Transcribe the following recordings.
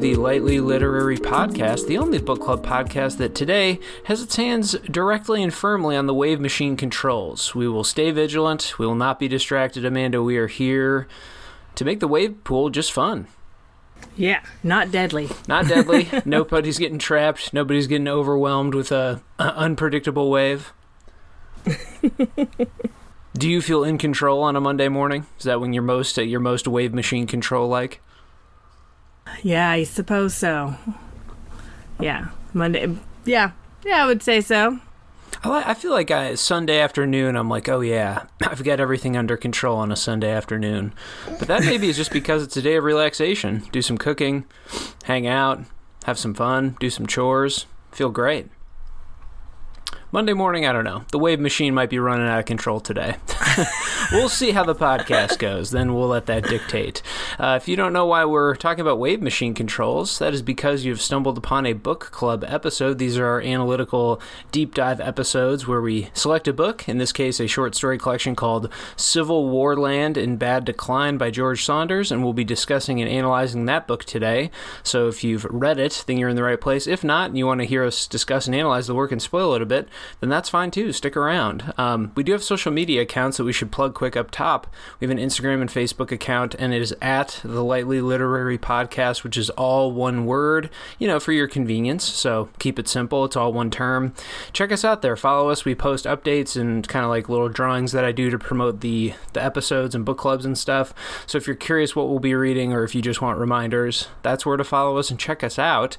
the Lightly Literary Podcast, the only book club podcast that today has its hands directly and firmly on the wave machine controls. We will stay vigilant. We will not be distracted, Amanda. We are here to make the wave pool just fun. Yeah, not deadly. Not deadly. Nobody's getting trapped. Nobody's getting overwhelmed with a, a unpredictable wave. Do you feel in control on a Monday morning? Is that when you're most at your most wave machine control like? Yeah, I suppose so. Yeah, Monday. Yeah, yeah, I would say so. I, feel like I, Sunday afternoon, I'm like, oh yeah, I've got everything under control on a Sunday afternoon. But that maybe is just because it's a day of relaxation. Do some cooking, hang out, have some fun, do some chores, feel great. Monday morning, I don't know. The wave machine might be running out of control today. we'll see how the podcast goes. Then we'll let that dictate. Uh, if you don't know why we're talking about wave machine controls, that is because you've stumbled upon a book club episode. These are our analytical deep dive episodes where we select a book, in this case, a short story collection called Civil War Land in Bad Decline by George Saunders, and we'll be discussing and analyzing that book today. So if you've read it, then you're in the right place. If not, and you want to hear us discuss and analyze the work and spoil it a bit, then that's fine too. Stick around. Um, we do have social media accounts that we should plug quick up top. We have an Instagram and Facebook account, and it is at the Lightly Literary Podcast, which is all one word, you know, for your convenience. So keep it simple. It's all one term. Check us out there. Follow us. We post updates and kind of like little drawings that I do to promote the, the episodes and book clubs and stuff. So if you're curious what we'll be reading or if you just want reminders, that's where to follow us and check us out.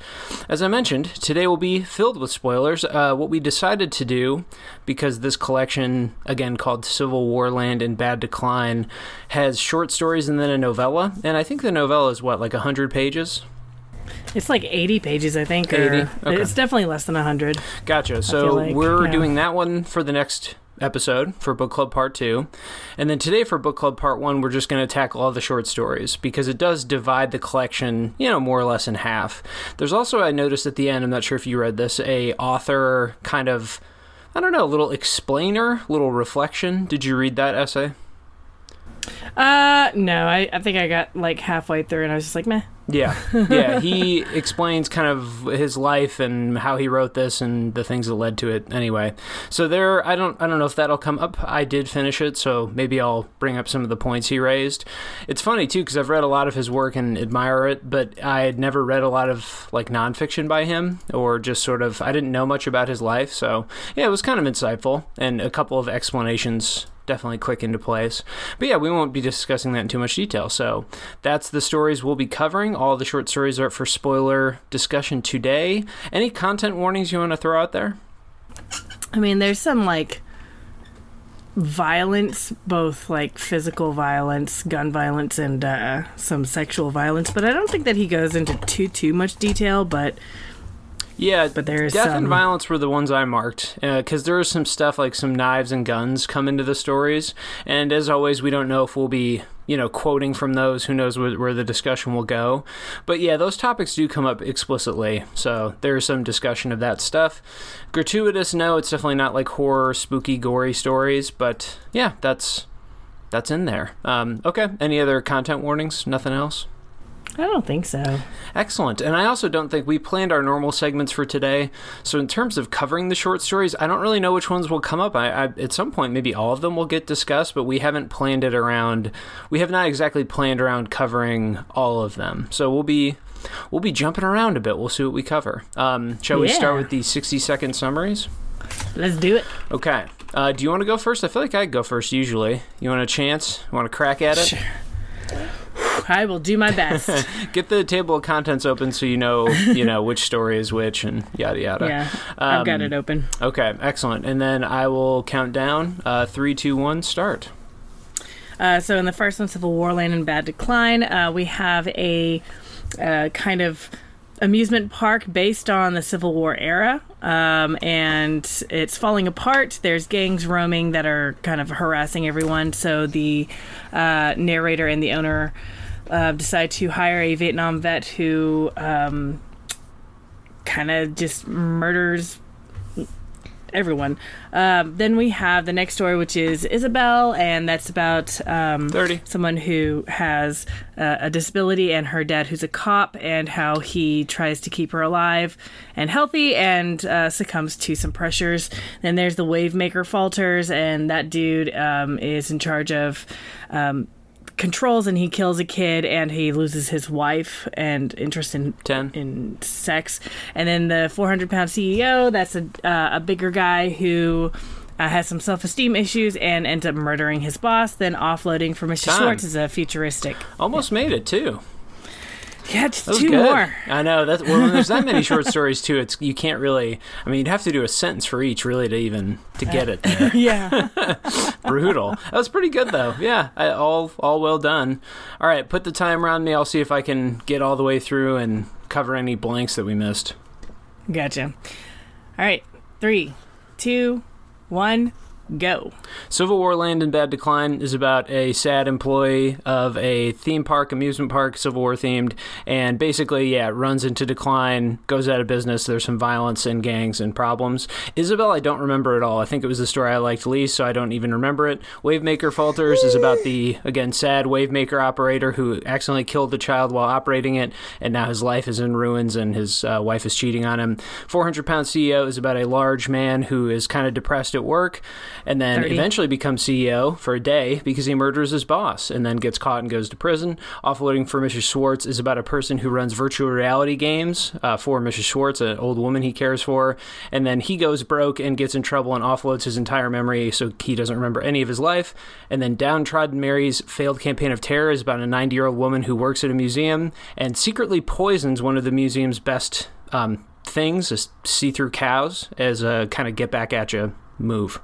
As I mentioned, today will be filled with spoilers. Uh, what we decided to do, because this collection, again called Civil War Land in Bad Decline, has short stories and then a novella. And I think the novella is what, like 100 pages? It's like 80 pages, I think. 80? Or, Okay. It's definitely less than 100. Gotcha. So like, we're yeah. doing that one for the next episode for book club part two. And then today for book club part one we're just going to tackle all the short stories because it does divide the collection you know more or less in half. There's also i noticed at the end i'm not sure if you read this a author kind of i don't know a little explainer little reflection. Did you read that essay? Uh, no, I, I think I got like halfway through and I was just like, meh. Yeah, yeah. He explains kind of his life and how he wrote this and the things that led to it. Anyway, so there. I don't. I don't know if that'll come up. I did finish it, so maybe I'll bring up some of the points he raised. It's funny too because I've read a lot of his work and admire it, but I had never read a lot of like nonfiction by him or just sort of. I didn't know much about his life, so yeah, it was kind of insightful and a couple of explanations definitely click into place. But yeah, we won't be discussing that in too much detail. So that's the stories we'll be covering. All the short stories are up for spoiler discussion today. Any content warnings you want to throw out there? I mean, there's some like violence, both like physical violence, gun violence, and uh, some sexual violence. But I don't think that he goes into too too much detail. But Yeah, But there is death some- and violence were the ones I marked because there is some stuff like some knives and guns come into the stories, and as always, we don't know if we'll be you know quoting from those. Who knows where, where the discussion will go? But yeah, those topics do come up explicitly, so there is some discussion of that stuff. Gratuitous, no, it's definitely not like horror, spooky, gory stories, but yeah, that's that's in there. Um, okay, any other content warnings? Nothing else. I don't think so. Excellent. And I also don't think we planned our normal segments for today. So, in terms of covering the short stories, I don't really know which ones will come up. I, I, at some point, maybe all of them will get discussed, but we haven't planned it around. We have not exactly planned around covering all of them. So we'll be we'll be jumping around a bit. We'll see what we cover. Um, shall we start with the sixty second summaries? Let's do it. Okay. Uh, do you want to go first? I feel like I go first usually. You want a chance? You want to crack at it? I will do my best. Get the table of contents open so you know you know which story is which and yada yada. yeah, I've got Um, it open. Okay, excellent. And then I will count down. Uh, three, two, one, start. Uh, so in the first one, Civil War Land in Bad Decline, uh, we have a uh, kind of amusement park based on the Civil War era, um, and it's falling apart. There's gangs roaming that are kind of harassing everyone. So the uh, narrator and the owner uh, decide to hire a Vietnam vet who um, kind of just murders everyone. Um, then we have the next story, which is Isabelle, and that's about um, 30. someone who has uh, a disability and her dad, who's a cop, and how he tries to keep her alive and healthy and uh, succumbs to some pressures. Then there's the Wavemaker falters, and that dude um, is in charge of. Um, controls and he kills a kid and he loses his wife and interest in 10. in sex and then the 400 pound ceo that's a, uh, a bigger guy who uh, has some self-esteem issues and ends up murdering his boss then offloading for mr Time. schwartz is a futuristic Almost made it too. Yeah just That was two good. more I know that's well. When there's that many short stories too, it's you can't really. I mean, you'd have to do a sentence for each really to even to get it there. yeah Brutal. That was pretty good though. Yeah, I, all all well done. All right, put the timer on me. I'll see if I can get all the way through and cover any blanks that we missed. gotcha all right three two one go Civil War Land in Bad Decline is about a sad employee of a theme park, amusement park, Civil War themed, and basically, yeah, runs into decline, goes out of business. There's some violence and gangs and problems. Isabelle, I don't remember at all. I think it was the story I liked least, so I don't even remember it. Wavemaker Falters is about the, again, sad Wavemaker operator who accidentally killed the child while operating it, and now his life is in ruins and his uh, wife is cheating on him. 400 Pound CEO is about a large man who is kind of depressed at work and then 30. eventually becomes CEO for a day because he murders his boss and then gets caught and goes to prison. Offloading for Mrs. Schwartz is about a person who runs virtual reality games uh, for Mrs. Schwartz, an old woman he cares for, and then he goes broke and gets in trouble and offloads his entire memory so he doesn't remember any of his life. And then Downtrodden Mary's failed campaign of terror is about a 90 year old woman who works at a museum and secretly poisons one of the museum's best um, things, see through cows, as a kind of get back at you move.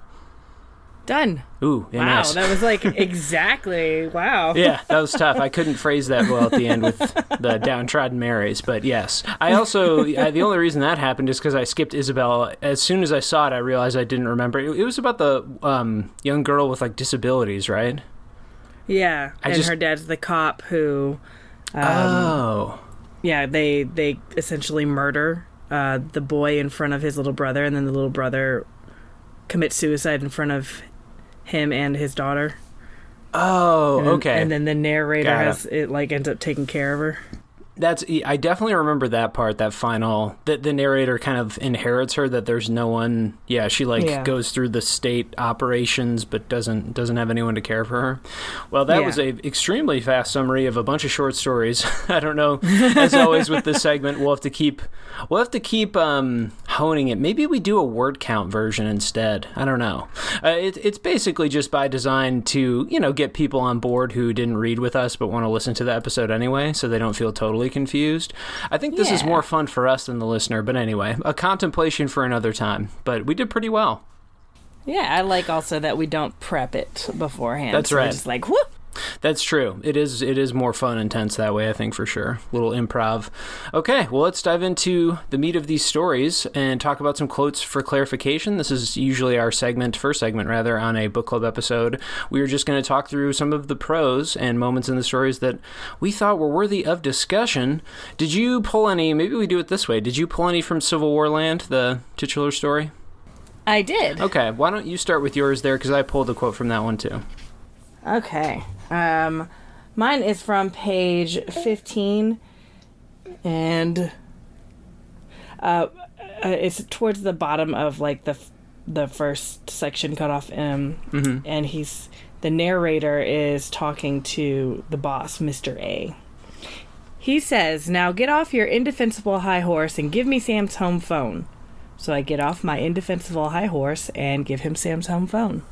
Done Ooh, yeah, wow nice. that was like exactly wow yeah, that was tough. I couldn't phrase that well at the end with the downtrodden Marys, but yes. I also I, the only reason that happened is because I skipped Isabelle. As soon as I saw it, I realized I didn't remember. It, it was about the um, young girl with like disabilities, right? yeah I and just- her dad's the cop who um, oh, yeah they they essentially murder uh, the boy in front of his little brother and then the little brother commits suicide in front of him and his daughter oh, and then, okay. and then the narrator Got it. has it like ends up taking care of her That's I definitely remember that part, that final that the narrator kind of inherits her that there's no one yeah, she like Yeah. goes through the state operations but doesn't doesn't have anyone to care for her. Well, that Yeah. was a extremely fast summary of a bunch of short stories. I don't know. As always with this segment, we'll have to keep we'll have to keep um honing it. Maybe we do a word count version instead. I don't know. Uh, it, it's basically just by design to, you know, get people on board who didn't read with us but want to listen to the episode anyway so they don't feel totally confused. I think this is more fun for us than the listener, but anyway, a contemplation for another time. But we did pretty well. yeah i like also that we don't prep it beforehand That's So right. just like whoop That's true. It is it is more fun and tense that way, I think for sure. Little improv. Okay, well let's dive into the meat of these stories and talk about some quotes for clarification. This is usually our segment, first segment rather, on a book club episode. We are just going to talk through some of the prose and moments in the stories that we thought were worthy of discussion. Did you pull any maybe we do it this way. Did you pull any from Civil War Land, the titular story? i did Okay, why don't you start with yours there cuz I pulled a quote from that one too. Okay. Um, mine is from page 15, and uh, uh, it's towards the bottom of like the the first section cut off. Um, Mhm. and he's the narrator is talking to the boss, Mister A. He says, "Now get off your indefensible high horse and give me Sam's home phone." So I get off my indefensible high horse and give him Sam's home phone.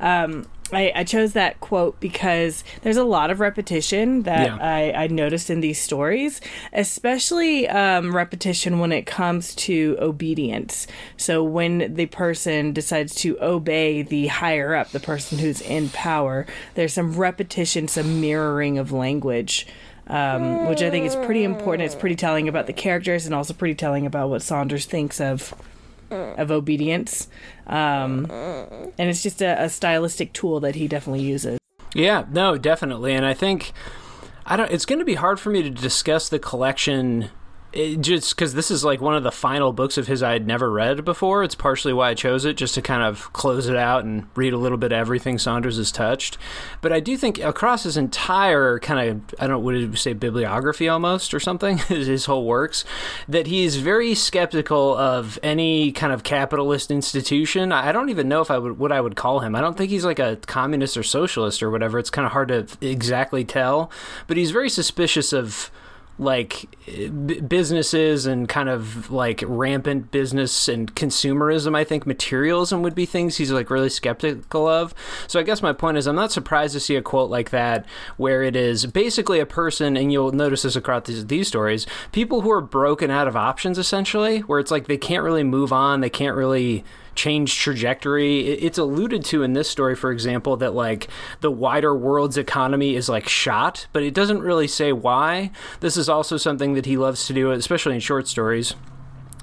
Um, I, I chose that quote because there's a lot of repetition that Yeah. I, I noticed in these stories, especially um, repetition when it comes to obedience. So when the person decides to obey the higher up, the person who's in power, there's some repetition, some mirroring of language. Um, which I think is pretty important. It's pretty telling about the characters and also pretty telling about what Saunders thinks of of obedience. Um, and it's just a, a stylistic tool that he definitely uses. Yeah, no, definitely. And I think I don't it's going to be hard for me to discuss the collection it just because this is like one of the final books of his I had never read before. It's partially why I chose it, just to kind of close it out and read a little bit of everything Saunders has touched. But I do think across his entire kind of, I don't, what you say, bibliography almost or something, his whole works, that he's very skeptical of any kind of capitalist institution. I don't even know if I would, what I would call him. I don't think he's like a communist or socialist or whatever. It's kind of hard to exactly tell, but he's very suspicious of like b- businesses and kind of like rampant business and consumerism i think materialism would be things he's like really skeptical of. So i guess my point is i'm not surprised to see a quote like that where it is basically a person and you'll notice this across these, these stories people who are broken out of options essentially where it's like they can't really move on they can't really change trajectory. It's alluded to in this story, for example, that like the wider world's economy is like shot, but it doesn't really say why. This is also something that he loves to do, especially in short stories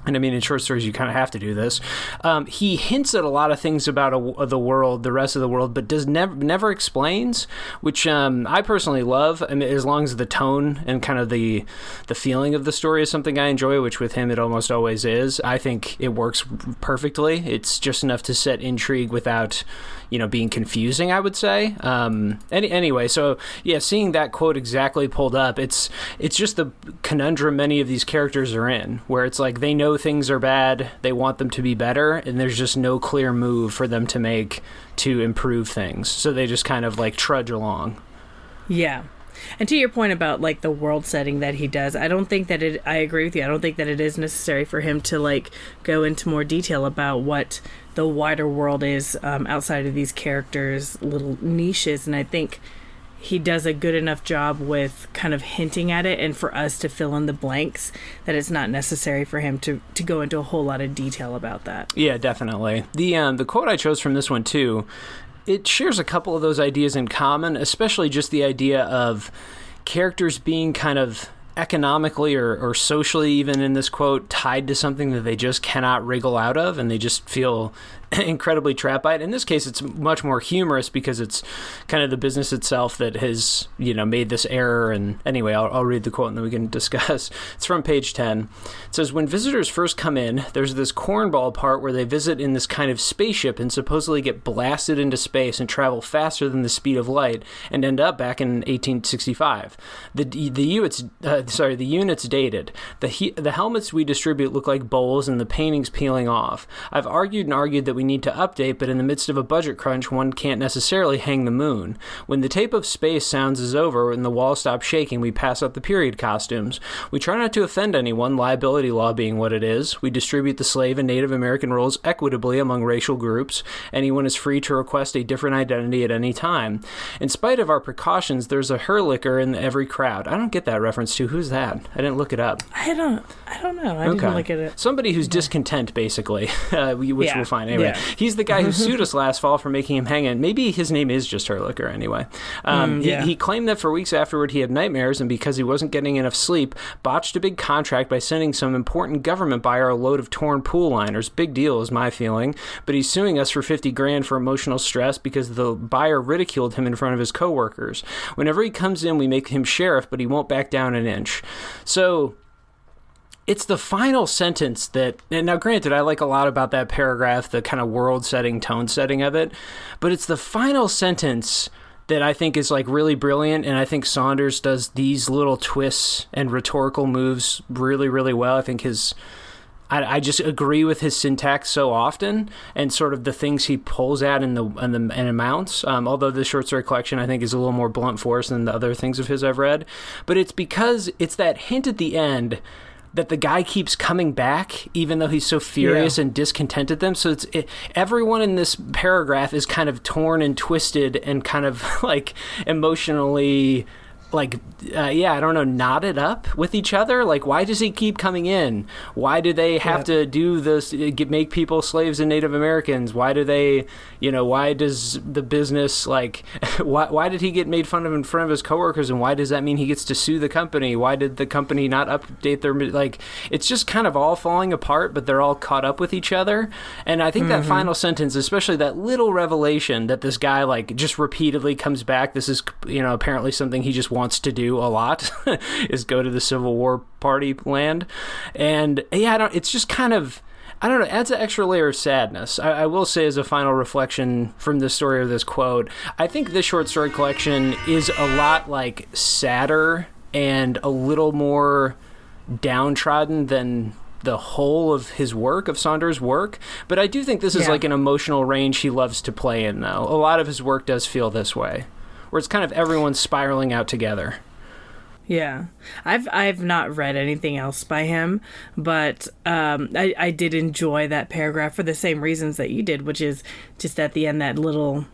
and I mean, in short stories, you kind of have to do this. Um, he hints at a lot of things about a, the world, the rest of the world, but does never never explains, which um, I personally love. I mean, as long as the tone and kind of the the feeling of the story is something I enjoy, which with him it almost always is. I think it works perfectly. It's just enough to set intrigue without, you know, being confusing. I would say. Um, any, anyway, so yeah, seeing that quote exactly pulled up, it's it's just the conundrum many of these characters are in, where it's like they know things are bad, they want them to be better, and there's just no clear move for them to make to improve things. So they just kind of like trudge along. Yeah. And to your point about like the world setting that he does, I don't think that it I agree with you. I don't think that it is necessary for him to like go into more detail about what the wider world is um, outside of these characters' little niches. And I think he does a good enough job with kind of hinting at it and for us to fill in the blanks that it's not necessary for him to, to go into a whole lot of detail about that. Yeah, definitely. The um, the quote I chose from this one too, it shares a couple of those ideas in common, especially just the idea of characters being kind of economically or, or socially even in this quote tied to something that they just cannot wriggle out of and they just feel incredibly trapped by it. In this case, it's much more humorous because it's kind of the business itself that has, you know, made this error. And anyway, I'll, I'll read the quote and then we can discuss. It's from page 10. It says, When visitors first come in, there's this cornball part where they visit in this kind of spaceship and supposedly get blasted into space and travel faster than the speed of light and end up back in 1865. The, the units, uh, sorry, the units dated. The, he, the helmets we distribute look like bowls and the paintings peeling off. I've argued and argued that we need to update, but in the midst of a budget crunch, one can't necessarily hang the moon. When the tape of space sounds is over and the walls stop shaking, we pass up the period costumes. We try not to offend anyone, liability law being what it is. We distribute the slave and Native American roles equitably among racial groups. Anyone is free to request a different identity at any time. In spite of our precautions, there's a herlicker in every crowd. I don't get that reference to. Who's that? I didn't look it up. I don't. I don't know. I okay. didn't look at it. Somebody who's discontent, basically, uh, which yeah. we'll find anyway. Yeah. He's the guy who sued us last fall for making him hang in. Maybe his name is just Herlicker anyway. Um, mm, yeah. he, he, claimed that for weeks afterward he had nightmares, and because he wasn't getting enough sleep, botched a big contract by sending some important government buyer a load of torn pool liners. Big deal is my feeling. But he's suing us for 50 grand for emotional stress because the buyer ridiculed him in front of his coworkers. Whenever he comes in, we make him sheriff, but he won't back down an inch. So it's the final sentence that now granted i like a lot about that paragraph the kind of world setting tone setting of it but it's the final sentence that i think is like really brilliant and i think saunders does these little twists and rhetorical moves really really well i think his I, I just agree with his syntax so often, and sort of the things he pulls out in the in the in amounts. Um, although the short story collection, I think, is a little more blunt force than the other things of his I've read, but it's because it's that hint at the end that the guy keeps coming back even though he's so furious yeah. and discontent at them so it's it, everyone in this paragraph is kind of torn and twisted and kind of like emotionally like uh, yeah i don't know knotted up with each other? Like why does he keep coming in? Why do they have yeah. to do this uh, get, make people slaves and native americans? Why do they you know why does the business like why, why did he get made fun of in front of his coworkers? And why does that mean he gets to sue the company? Why did the company not update their like it's just kind of all falling apart but they're all caught up with each other. And i think mm-hmm. that final sentence especially that little revelation that this guy like just repeatedly comes back this is you know apparently something he just wants wants to do a lot is go to the Civil War party land, and yeah, I don't. It's just kind of. I don't know, adds an extra layer of sadness. I, I, will say, as a final reflection from this story or this quote, I think this short story collection is a lot like sadder and a little more downtrodden than the whole of his work of Saunders' work, but I do think this is yeah. like an emotional range he loves to play in though. A lot of his work does feel this way, where it's kind of everyone spiraling out together. Yeah, I've I've not read anything else by him, but um, I I did enjoy that paragraph for the same reasons that you did, which is just at the end that little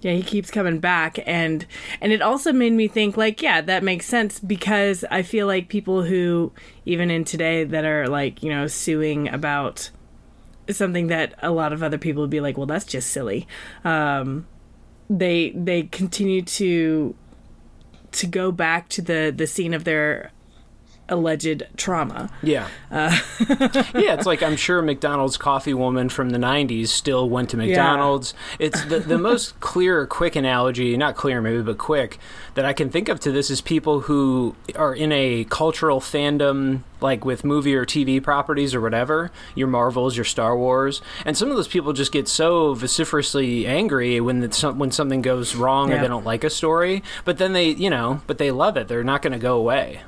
yeah, he keeps coming back and and it also made me think like, yeah, that makes sense because I feel like people who even in today that are like, you know, suing about something that a lot of other people would be like, well, that's just silly. Um, they they continue to to go back to the the scene of their alleged trauma. Yeah. Uh, yeah, it's like I'm sure McDonald's coffee woman from the 90s still went to McDonald's. Yeah. It's the, the most clear, quick analogy, not clear maybe, but quick, that I can think of to this is people who are in a cultural fandom, like with movie or TV properties or whatever, your Marvels, your Star Wars. And some of those people just get so vociferously angry when, when something goes wrong yeah. or they don't like a story. But then they, you know, but they love it. They're not going to go away.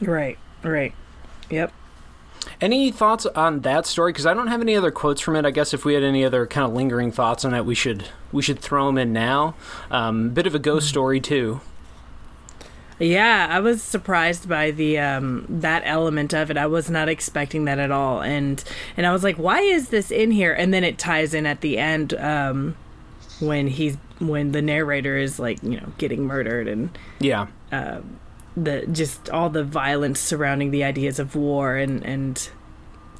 Right, right. Yep. Any thoughts on that story? Because I don't have any other quotes from it. I guess if we had any other kind of lingering thoughts on it, we should we should throw them in now. Um, bit of a ghost mm-hmm. story too. Yeah, I was surprised by the um, that element of it. I was not expecting that at all, and and I was like, why is this in here? And then it ties in at the end um, when he's when the narrator is like you know getting murdered and yeah. Uh, the just all the violence surrounding the ideas of war and and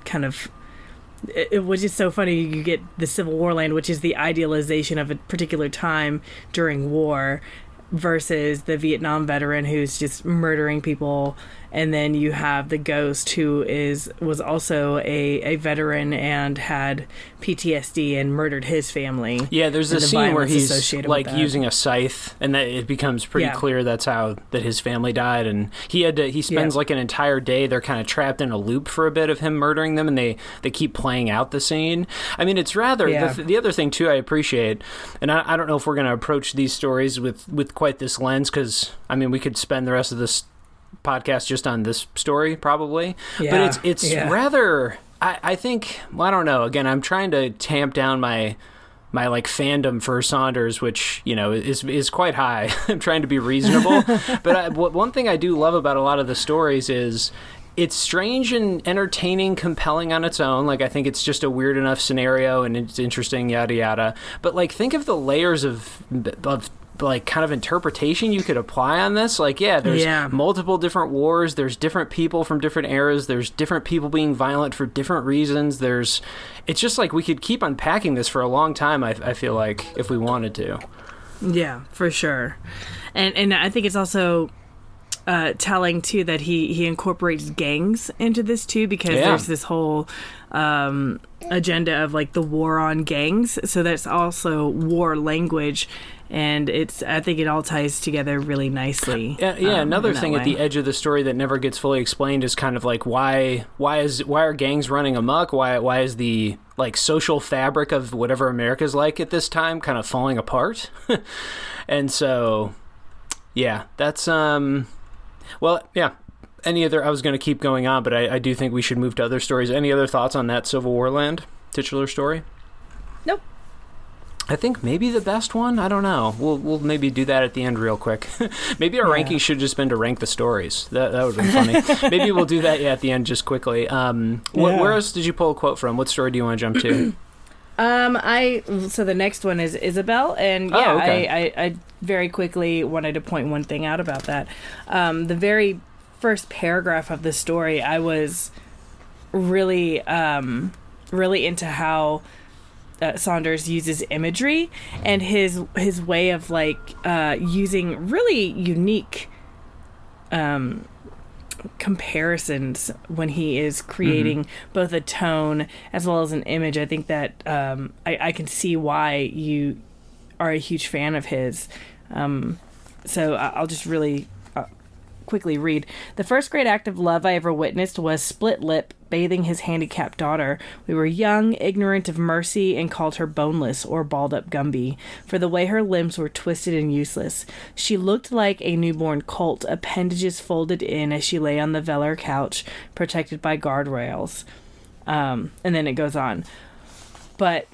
kind of it, it was just so funny you get the civil war land which is the idealization of a particular time during war versus the Vietnam veteran who's just murdering people and then you have the ghost who is was also a, a veteran and had PTSD and murdered his family. Yeah, there's a the scene where he's like using a scythe, and that it becomes pretty yeah. clear that's how that his family died, and he had to. He spends yeah. like an entire day. They're kind of trapped in a loop for a bit of him murdering them, and they they keep playing out the scene. I mean, it's rather yeah. the, the, other thing too. I appreciate, and I, I don't know if we're going to approach these stories with with quite this lens because I mean we could spend the rest of this podcast just on this story, probably. Yeah, but it's it's yeah. rather. I, I think well, I don't know. Again, I'm trying to tamp down my my like fandom for Saunders, which you know is is quite high. I'm trying to be reasonable, but uh, I, one thing I do love about a lot of the stories is it's strange and entertaining, compelling on its own. Like I think it's just a weird enough scenario and it's interesting, yada yada. But like think of the layers of of like kind of interpretation you could apply on this? Like yeah there's yeah. multiple different wars. There's different people from different eras. There's different people being violent for different reasons. There's it's just like we could keep unpacking this for a long time i, I feel like if we wanted to. Yeah for sure. And and i think it's also uh, telling too that he he incorporates gangs into this too because yeah. there's this whole um, agenda of like the war on gangs. So that's also war language and it's I think it all ties together really nicely. Yeah, yeah. Um, another thing way. at the edge of the story that never gets fully explained is kind of like why why is why are gangs running amok? Why why is the like social fabric of whatever America's like at this time kind of falling apart? and so, yeah, that's um, well, yeah. Any other? I was going to keep going on, but I, I do think we should move to other stories. Any other thoughts on that Civil War land titular story? Nope. I think maybe the best one. I don't know. We'll we'll maybe do that at the end real quick. maybe our yeah. ranking should just been to rank the stories. That that would have been funny. maybe we'll do that yeah, at the end just quickly. Um, wh- yeah. where else did you pull a quote from? What story do you want to jump to? um, I so the next one is Isabelle, and yeah, oh, okay. I, I, I very quickly wanted to point one thing out about that. Um, the very first paragraph of the story, I was really um really into how uh, Saunders uses imagery and his his way of like uh, using really unique um, comparisons when he is creating mm-hmm. both a tone as well as an image. I think that um, I, I, can see why you are a huge fan of his. Um, so I'll just really uh, quickly read. The first great act of love I ever witnessed was Split Lip bathing his handicapped daughter. We were young, ignorant of mercy, and called her boneless or balled up Gumby for the way her limbs were twisted and useless. She looked like a newborn colt, appendages folded in as she lay on the velour couch, protected by guardrails. Um, and then it goes on. But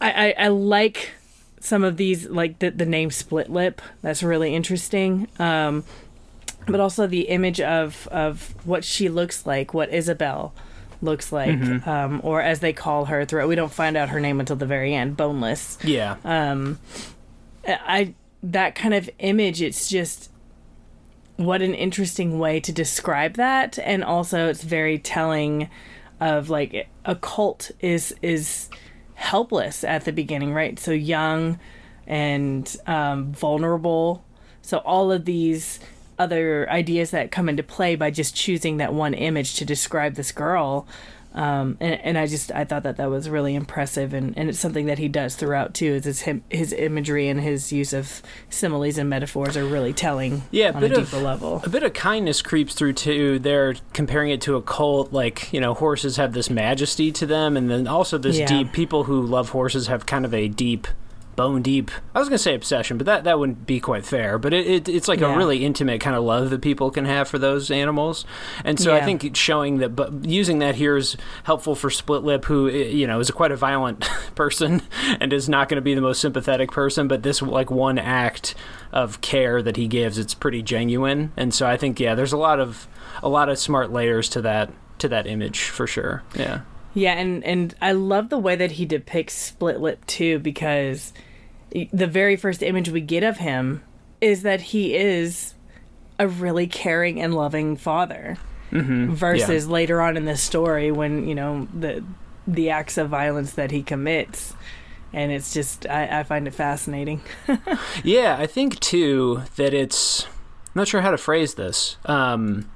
I, I, I like some of these, like the, the name Split Lip. That's really interesting. Um, but also the image of of what she looks like, what Isabelle looks like, um, or as they call her throughout. We don't find out her name until the very end. Boneless. Yeah. Um, I that kind of image. It's just what an interesting way to describe that, and also it's very telling of like a cult is is helpless at the beginning, right? So young and um, vulnerable. So all of these other ideas that come into play by just choosing that one image to describe this girl. Um, and, and I just I thought that that was really impressive, and, and it's something that he does throughout too. Is his his imagery and his use of similes and metaphors are really telling Yeah, a on a bit of- deeper level. A bit of kindness creeps through too. They're comparing it to a cult, like you know, horses have this majesty to them, and then also this Yeah. deep. People who love horses have kind of a deep, bone deep. I was gonna say obsession, but that that wouldn't be quite fair. But it, it it's like Yeah. a really intimate kind of love that people can have for those animals, and so I think showing that, but using that here is helpful for Split Lip, who eh, you know is quite a violent person and is not going to be the most sympathetic person. But this like one act of care that he gives, it's pretty genuine, and so I think yeah, there's a lot of a lot of smart layers to that to that image for sure. Yeah. Yeah, and and I love the way that he depicts Split Lip too, because the very first image we get of him is that he is a really caring and loving father. Mm-hmm. Versus later on in the story when you know the the acts of violence that he commits, and it's just I, I find it fascinating. Yeah, I think too that it's. I'm not sure how to phrase this. Um,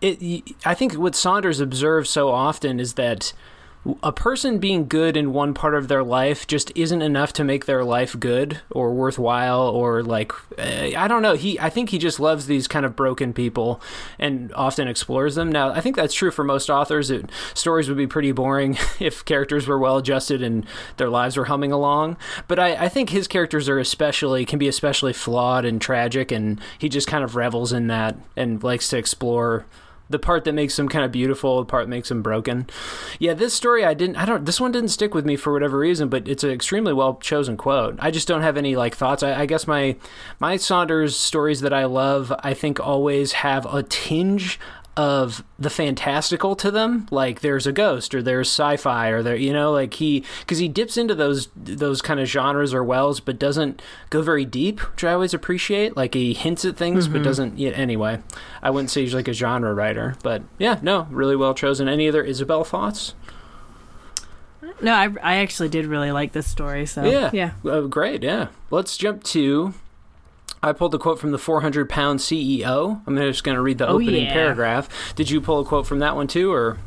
it. I think what Saunders observes so often is that a person being good in one part of their life just isn't enough to make their life good or worthwhile or like uh, I don't know. He I think he just loves these kind of broken people and often explores them. Now I think that's true for most authors. It, stories would be pretty boring if characters were well adjusted and their lives were humming along. But I, I think his characters are especially can be especially flawed and tragic, and he just kind of revels in that and likes to explore the part that makes him kind of beautiful, the part that makes him broken. Yeah, this story I didn't I don't this one didn't stick with me for whatever reason, but it's an extremely well chosen quote. I just don't have any like thoughts. I, I guess my my Saunders stories that I love, I think always have a tinge of the fantastical to them like there's a ghost or there's sci-fi or there you know like he because he dips into those those kind of genres or wells but doesn't go very deep which i always appreciate. Like he hints at things but doesn't yeah, anyway. I wouldn't say he's like a genre writer but yeah no really well chosen. Any other isabelle thoughts? No, I, I actually did really like this story. So yeah. yeah. Uh, great yeah. Let's jump to I pulled a quote from the 400 pound CEO. I'm just going to read the Oh, opening yeah. paragraph. Did you pull a quote from that one too, or?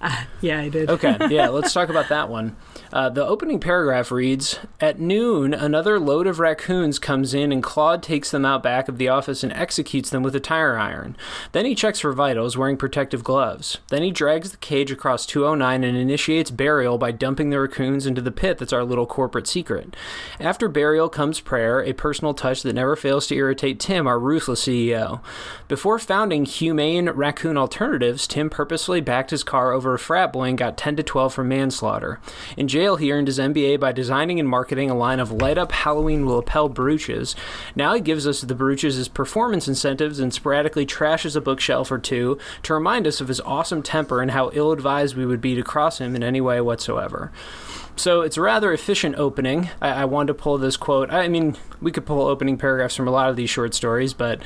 Uh, yeah, I did. Okay, yeah, let's talk about that one. Uh, the opening paragraph reads At noon, another load of raccoons comes in, and Claude takes them out back of the office and executes them with a tire iron. Then he checks for vitals, wearing protective gloves. Then he drags the cage across 209 and initiates burial by dumping the raccoons into the pit that's our little corporate secret. After burial comes prayer, a personal touch that never fails to irritate Tim, our ruthless CEO. Before founding Humane Raccoon Alternatives, Tim purposely backed his car over a frat boy and got 10 to 12 for manslaughter. In jail, he earned his MBA by designing and marketing a line of light up Halloween lapel brooches. Now he gives us the brooches as performance incentives and sporadically trashes a bookshelf or two to remind us of his awesome temper and how ill advised we would be to cross him in any way whatsoever. So it's a rather efficient opening. I, I wanted to pull this quote. I mean, we could pull opening paragraphs from a lot of these short stories, but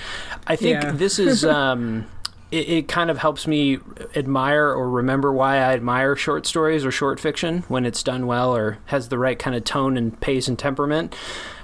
I think Yeah. this is. Um, it, it kind of helps me admire or remember why I admire short stories or short fiction when it's done well or has the right kind of tone and pace and temperament.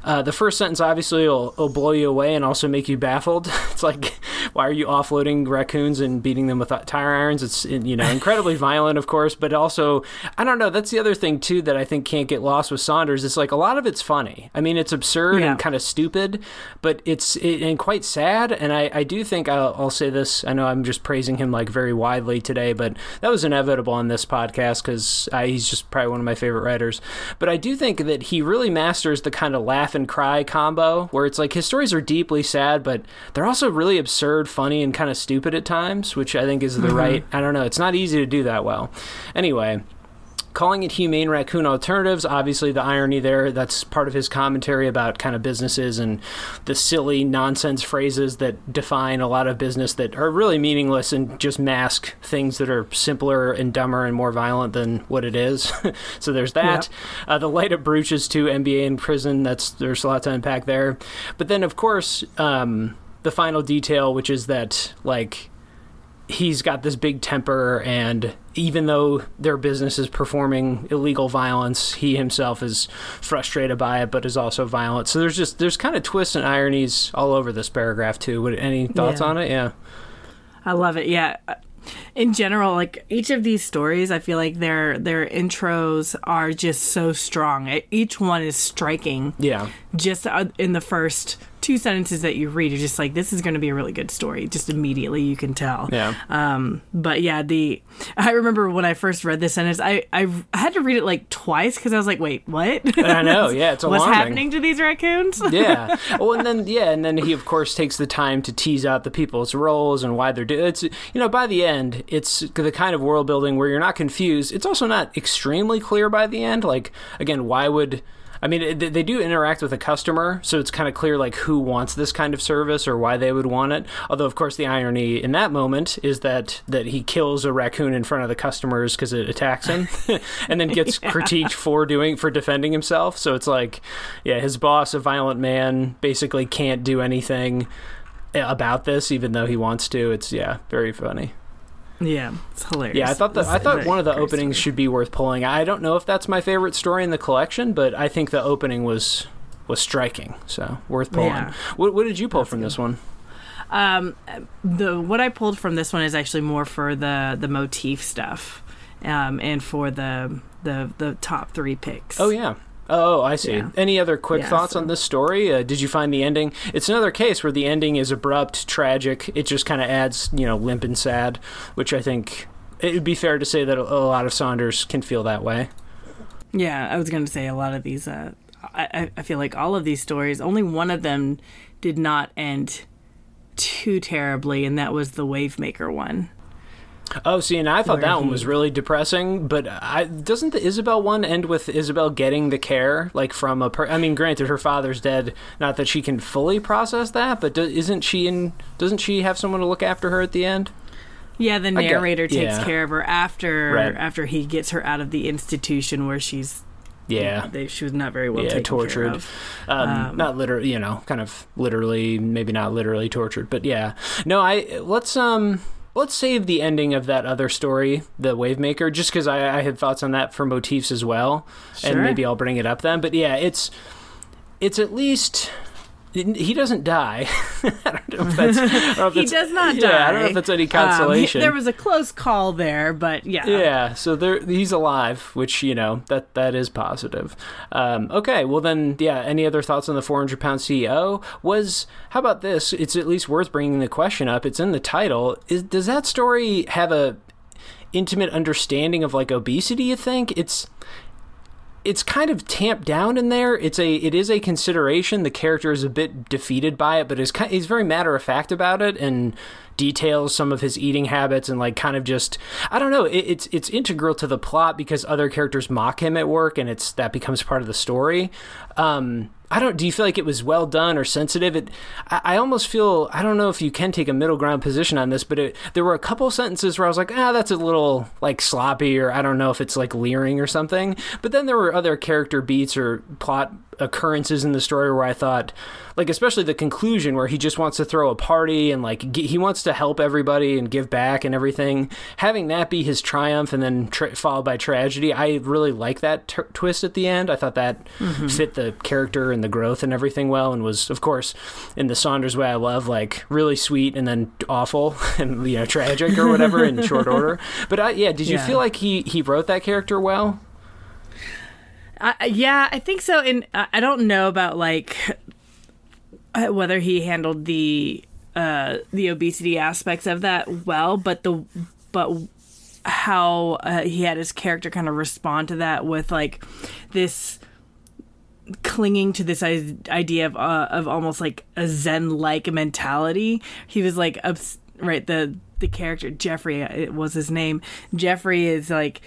Uh, the first sentence obviously will, will blow you away and also make you baffled. It's like, why are you offloading raccoons and beating them with tire irons? It's you know incredibly violent, of course, but also I don't know. That's the other thing too that I think can't get lost with Saunders. It's like a lot of it's funny. I mean, it's absurd Yeah. and kind of stupid, but it's it, and quite sad. And I, I do think I'll, I'll say this. I know I'm just praising him like very widely today, but that was inevitable on this podcast because he's just probably one of my favorite writers. But I do think that he really masters the kind of laugh and cry combo where it's like his stories are deeply sad, but they're also really absurd, funny, and kind of stupid at times, which I think is the mm-hmm. right. I don't know. It's not easy to do that well. Anyway calling it humane raccoon alternatives. Obviously the irony there that's part of his commentary about kind of businesses and the silly nonsense phrases that define a lot of business that are really meaningless and just mask things that are simpler and dumber and more violent than what it is. So there's that. Uh, the light up brooches to mba in prison that's there's a lot to unpack there. But then of course um, the final detail which is that like he's got this big temper and even though their business is performing illegal violence he himself is frustrated by it but is also violent so there's just there's kind of twists and ironies all over this paragraph too Would any thoughts Yeah. on it yeah I love it. Yeah. In general, like each of these stories, I feel like their their intros are just so strong. Each one is striking. yeah Just uh, in the first two sentences that you read, you're just like, this is going to be a really good story. Just immediately, you can tell. yeah Um, but yeah, the I remember when I first read this sentence, I I, I had to read it like twice because I was like, wait, what? i know yeah it's What's happening to these raccoons? yeah. Well, and then yeah, and then he of course takes the time to tease out the people's roles and why they're doing. It's you know by the end, it's the kind of world building where you're not confused. It's also not extremely clear by the end. Like again, why would I mean, it- they do interact with a customer, so it's kind of clear like who wants this kind of service or why they would want it. Although, of course, the irony in that moment is that that he kills a raccoon in front of the customers because it attacks him, and then gets critiqued for doing for defending himself. So it's like, yeah, his boss, a violent man, basically can't do anything eh, about this, even though he wants to. It's yeah, very funny. Yeah, it's hilarious. Yeah, I thought the, I thought one of the openings story. should be worth pulling. I don't know if that's my favorite story in the collection, but I think the opening was was striking, so worth pulling. Yeah. What, what did you pull from this one? Um, the what I pulled from this one is actually more for the the motif stuff, um, and for the the the top three picks. Oh yeah. Oh, I see. Yeah. Any other quick Yeah, thoughts so- on this story? Uh, did you find the ending? It's another case where the ending is abrupt, tragic. It just kind of adds, you know, limp and sad, which I think it would be fair to say that a lot of Saunders can feel that way. Yeah, I was going to say a lot of these. Uh, I- I feel like all of these stories. Only one of them did not end too terribly, and that was the Wavemaker one. Oh, see, and I thought that one was really depressing. But I doesn't the Isabelle one end with Isabelle getting the care like from a? Per- I mean, granted, her father's dead. Not that she can fully process that, but do, isn't she in? Doesn't she have someone to look after her at the end? Yeah, the narrator takes yeah. care of her after Right. after he gets her out of the institution where she's Yeah. they, she was not very well Yeah, tortured. Um, Um, not literally, you know, kind of literally, maybe not literally tortured, but yeah. No, I let's um let's save the ending of that other story, the Wavemaker, just because I, I had thoughts on that for motifs as well, and maybe I'll bring it up then. But yeah, it's it's at least. He doesn't die. I don't know if that's. Know if He that's- does not yeah, die. I don't know if that's any Um, he- consolation. there was a close call there, but yeah. Yeah, so there he's alive, which you know that that is positive. Um, okay, well then, yeah. Any other thoughts on the 400 pound CEO? Was how about this? It's at least worth bringing the question up. It's in the title. Is does that story have a intimate understanding of like obesity? You think it's it's kind of tamped down in there. It's a it is a consideration. The character is a bit defeated by it, but is kind he's very matter of fact about it and details some of his eating habits and like kind of just I don't know. It, it's it's integral to the plot because other characters mock him at work, and it's that becomes part of the story. Um, I don't. Do you feel like it was well done or sensitive? It. I, I almost feel. I don't know if you can take a middle ground position on this, but it, there were a couple sentences where I was like, ah, that's a little like sloppy, or I don't know if it's like leering or something. But then there were other character beats or plot occurrences in the story where I thought, like especially the conclusion where he just wants to throw a party and like g- he wants to help everybody and give back and everything. Having that be his triumph and then tra- followed by tragedy, I really like that t- twist at the end. I thought that Mm-hmm. fit the character and the growth and everything well, and was of course in the Saunders way I love, like really sweet and then awful and you know tragic or whatever in short order. But I, yeah, did you Yeah. feel like he he wrote that character well? Yeah, I think so. And I don't know about like uh, whether he handled the uh, the obesity aspects of that well, but the but how uh, he had his character kind of respond to that with like this clinging to this idea of uh, of almost like a zen like mentality. He was like obs- right the the character Jeffrey uh, it was his name. Jeffrey is like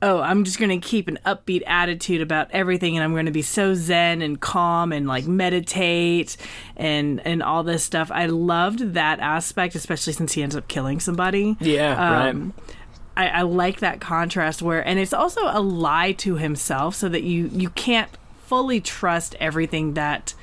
oh, I'm just going to keep an upbeat attitude about everything and I'm going to be so zen and calm and like meditate and and all this stuff. I loved that aspect especially since he ends up killing somebody. Yeah, Um, I, I like that contrast where and it's also a lie to himself so that you you can't fully trust everything that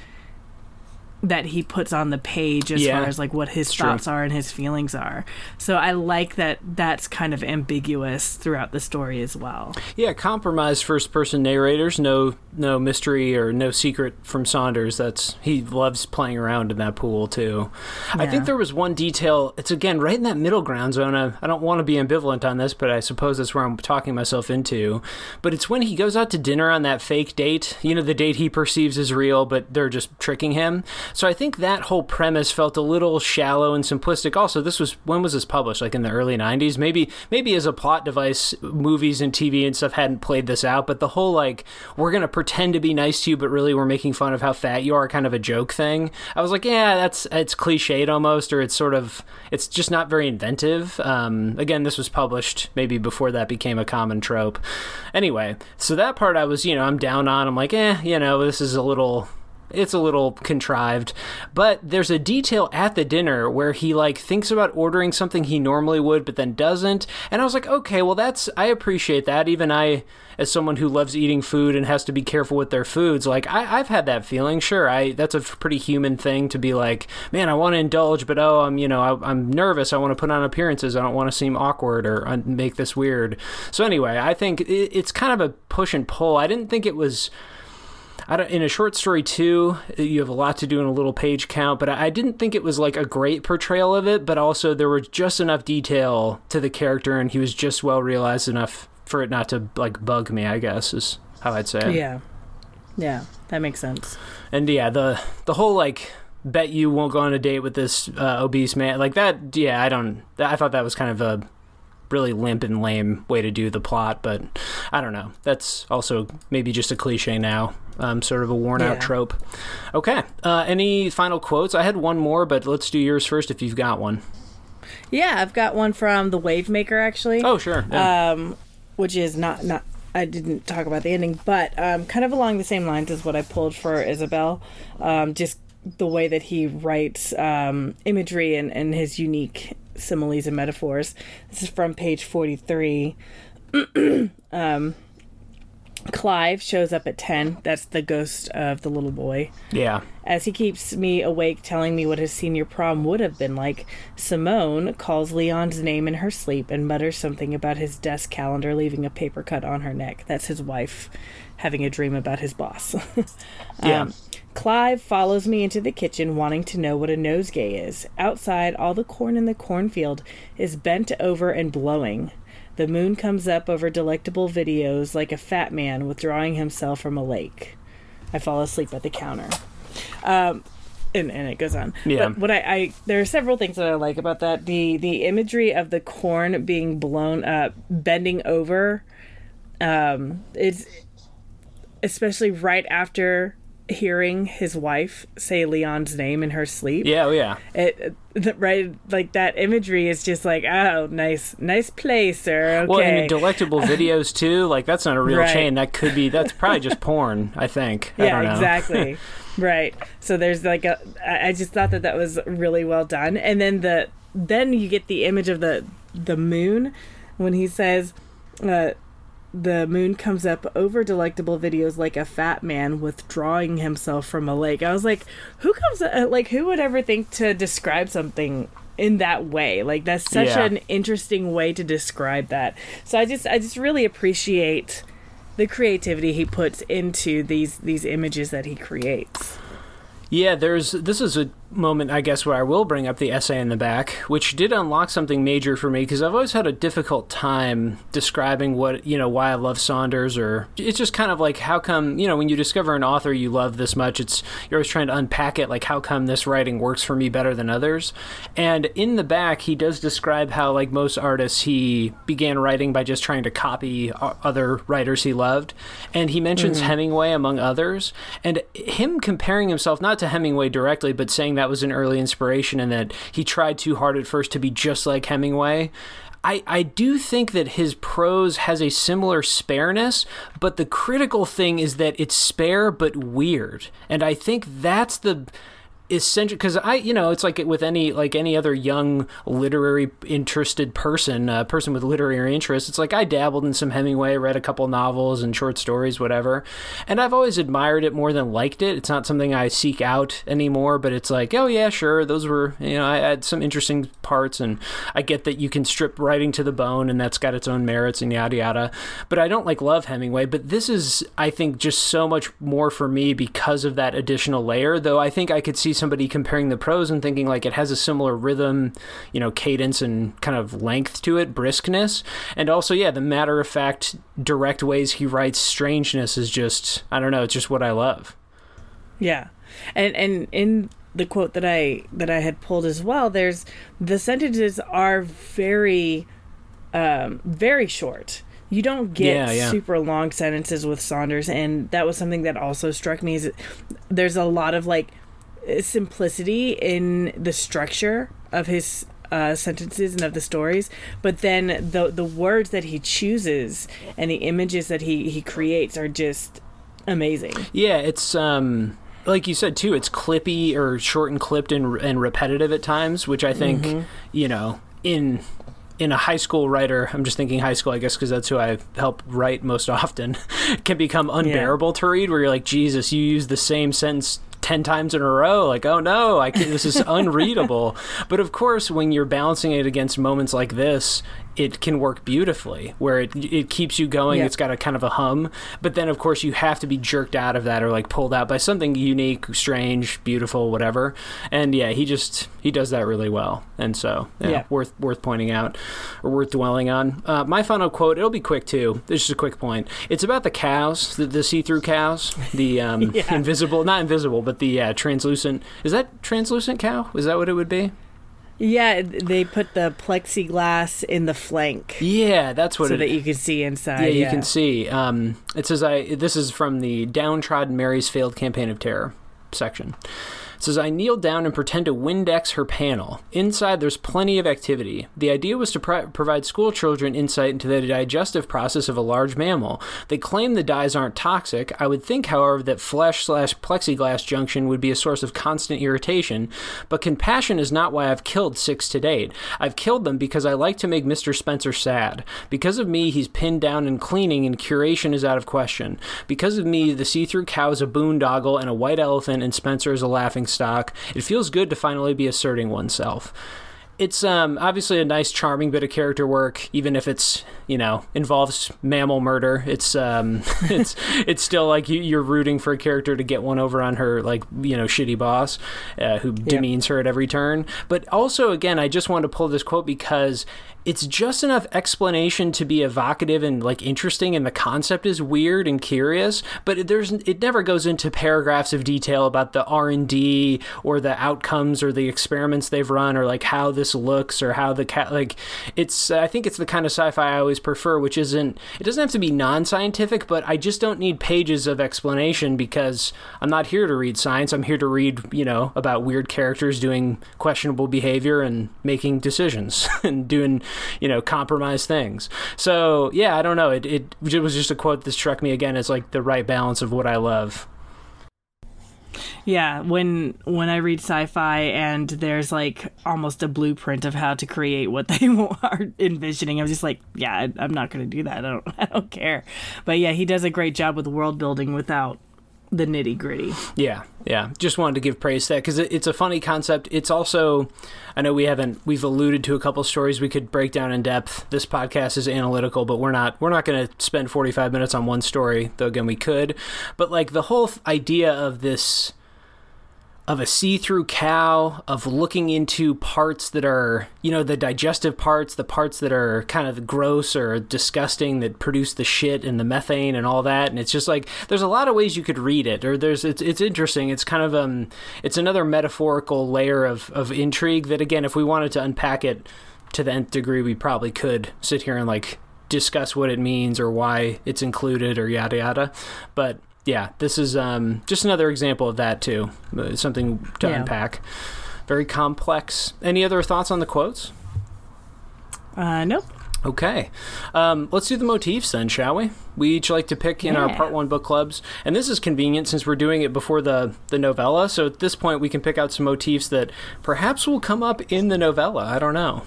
that he puts on the page as Yeah, far as like what his true. thoughts are and his feelings are. So I like that that's kind of ambiguous throughout the story as well. Yeah, compromised first person narrators, no no mystery or no secret from Saunders. That's he loves playing around in that pool too. I think there was one detail, it's again right in that middle ground zone. I, I don't want to be ambivalent on this, but I suppose that's where I'm talking myself into. But it's when he goes out to dinner on that fake date, you know, the date he perceives as real, but they're just tricking him. So I think that whole premise felt a little shallow and simplistic. Also, this was when was this published? Like in the early '90s, maybe maybe as a plot device, movies and TV and stuff hadn't played this out. But the whole like we're gonna pretend to be nice to you, but really we're making fun of how fat you are, kind of a joke thing. I was like, yeah, that's it's cliched almost, or it's sort of it's just not very inventive. Um, again, this was published maybe before that became a common trope. Anyway, so that part I was you know I'm down on. I'm like, eh, you know, this is a little it's a little contrived but there's a detail at the dinner where he like thinks about ordering something he normally would but then doesn't. And i was like okay well that's i appreciate that. Even i as someone who loves eating food and has to be careful with their foods like I, i've had that feeling. Sure i that's a pretty human thing to be like man i want to indulge but oh i'm you know I, i'm nervous. I want to put on appearances. I don't want to seem awkward or uh, make this weird. So anyway i think it, it's kind of a push and pull. I didn't think it was in a short story too, you have a lot to do in a little page count, but I I didn't think it was like a great portrayal of it. But also, there was just enough detail to the character, and he was just well realized enough for it not to like bug me. I guess is how I'd say it. Yeah. Yeah, that makes sense. And yeah, the the whole like bet you won't go on a date with this uh, obese man like that. Yeah, I don't. I thought that was kind of a really limp and lame way to do the plot, but I don't know. That's also maybe just a cliche now, um, sort of a worn out Yeah. trope. Okay. Uh, any final quotes? I had one more, but let's do yours first if you've got one. Yeah, I've got one from the Wave Maker actually. Oh, sure. Yeah. um, which is not not. I didn't talk about the ending, but um, kind of along the same lines as what I pulled for Isabelle. Um, just the way that he writes um, imagery and, and his unique similes and metaphors. This is from page forty three. um, Clive shows up at ten. That's the ghost of the little boy yeah. as he keeps me awake telling me what his senior prom would have been like. Simone calls Leon's name in her sleep and mutters something about his desk calendar leaving a paper cut on her neck. That's his wife having a dream about his boss. Um, yeah. Clive follows me into the kitchen wanting to know what a nosegay is. Outside, all the corn in the cornfield is bent over and blowing. The moon comes up over delectable videos like a fat man withdrawing himself from a lake. I fall asleep at the counter. Um, and, and it goes on. Yeah. But what I, I there are several things that I like about that. The the imagery of the corn being blown up, bending over. Um, it's especially right after hearing his wife say Leon's name in her sleep. Yeah. Oh, yeah. It right like that imagery is just like oh nice nice place sir. Okay. Well, and delectable videos too. Like that's not a real Right. chain. That could be. That's probably just porn. I think. I yeah don't know. exactly right so there's like a. I just thought that that was really well done and then the then you get the image of the the moon when he says uh the moon comes up over delectable videos like a fat man withdrawing himself from a lake. I was like, who comes uh, like who would ever think to describe something in that way? Like that's such Yeah. an interesting way to describe that. So I just I just really appreciate the creativity he puts into these these images that he creates. Yeah, there's this is a moment I guess where I will bring up the essay in the back, which did unlock something major for me because I've always had a difficult time describing what, you know, why I love Saunders or it's just kind of like how come, you know, when you discover an author you love this much, it's you're always trying to unpack it like how come this writing works for me better than others. And in the back he does describe how like most artists he began writing by just trying to copy other writers he loved. And he mentions mm-hmm. Hemingway among others and him comparing himself not to Hemingway directly but saying that was an early inspiration and that he tried too hard at first to be just like Hemingway. I, I do think that his prose has a similar spareness, but the critical thing is that it's spare but weird. And I think that's the essential because I, you know, it's like with any like any other young literary interested person, uh, person with literary interests. It's like I dabbled in some Hemingway, read a couple novels and short stories, whatever, and I've always admired it more than liked it. It's not something I seek out anymore, but it's like, oh yeah, sure, those were, you know, I had some interesting parts, and I get that you can strip writing to the bone, and that's got its own merits and yada yada. But I don't like love Hemingway, but this is, I think, just so much more for me because of that additional layer. Though I think I could see somebody comparing the prose and thinking like it has a similar rhythm, you know, cadence and kind of length to it, briskness, and also yeah, the matter of fact, direct ways he writes strangeness is just, I don't know, it's just what I love. Yeah, and and in the quote that I that I had pulled as well, there's the sentences are very, um, very short. You don't get Yeah, yeah. super long sentences with Saunders, and that was something that also struck me. Is there's a lot of like simplicity in the structure of his uh, sentences and of the stories, but then the the words that he chooses and the images that he he creates are just amazing. Yeah, it's um like you said too, it's clippy or short and clipped and, and repetitive at times, which I think you know in in a high school writer, I'm just thinking high school, I guess, because that's who I help write most often, can become unbearable to read. Where you're like, Jesus, you use the same sentence ten times in a row. Like, oh no, I can, this is unreadable. but of course, when you're balancing it against moments like this, it can work beautifully, where it it keeps you going. Yeah. It's got a kind of a hum, but then of course you have to be jerked out of that or like pulled out by something unique, strange, beautiful, whatever. And yeah, he just he does that really well, and so yeah, Yeah. worth worth pointing out or worth dwelling on. Uh, my final quote, it'll be quick too. This is just a quick point. It's about the cows, the, the see-through cows, the um, Yeah. invisible, not invisible, but the uh, translucent. Is that translucent cow? Is that what it would be? Yeah, they put the plexiglass in the flank Yeah, that's what so it that you can see inside. Yeah, you can see. Um, it says I. This is from the downtrodden Mary's failed campaign of terror section. Says I kneel down and pretend to Windex her panel. Inside, there's plenty of activity. The idea was to pro- provide school children insight into the digestive process of a large mammal. They claim the dyes aren't toxic. I would think, however, that flesh slash plexiglass junction would be a source of constant irritation. But compassion is not why I've killed six to date. I've killed them because I like to make Mr. Spencer sad. Because of me, he's pinned down and cleaning, and curation is out of question. Because of me, the see-through cow is a boondoggle and a white elephant, and Spencer is a laughing stock. It feels good to finally be asserting oneself. It's um, obviously a nice, charming bit of character work, even if it's you know involves mammal murder. It's um, it's it's still like you, you're rooting for a character to get one over on her like you know shitty boss uh, who demeans her at every turn. But also, again, I just wanted to pull this quote because it's just enough explanation to be evocative and like interesting and the concept is weird and curious but there's it never goes into paragraphs of detail about the r&d or the outcomes or the experiments they've run or like how this looks or how the cat like it's i think it's the kind of sci-fi i always prefer which isn't it doesn't have to be non-scientific but i just don't need pages of explanation because i'm not here to read science. I'm here to read you know about weird characters doing questionable behavior and making decisions and doing you know compromise things so yeah i don't know it, it, it was just a quote that struck me again as like the right balance of what i love Yeah, when when I read sci-fi and there's like almost a blueprint of how to create what they are envisioning, I'm just like, yeah, I, I'm not going to do that. I don't, I don't care. But yeah, he does a great job with world building without the nitty gritty. Yeah, yeah. Just wanted to give praise to that because it, it's a funny concept. It's also, I know we haven't, we've alluded to a couple stories we could break down in depth. This podcast is analytical, but we're not, we're not going to spend 45 minutes on one story, though again, we could. But like the whole idea of this, of a see-through cow of looking into parts that are you know the digestive parts the parts that are kind of gross or disgusting that produce the shit and the methane and all that. And it's just like there's a lot of ways you could read it. Or there's it's it's interesting. It's kind of um it's another metaphorical layer of of intrigue that again if we wanted to unpack it to the nth degree we probably could sit here and like discuss what it means or why it's included or yada yada. But yeah, this is um, just another example of that too. Uh, something to Yeah. unpack. Very complex. Any other thoughts on the quotes? Uh, nope. Okay, um, let's do the motifs then, shall we? We each like to pick in our part one book clubs, and this is convenient since we're doing it before the the novella. So at this point, we can pick out some motifs that perhaps will come up in the novella. I don't know.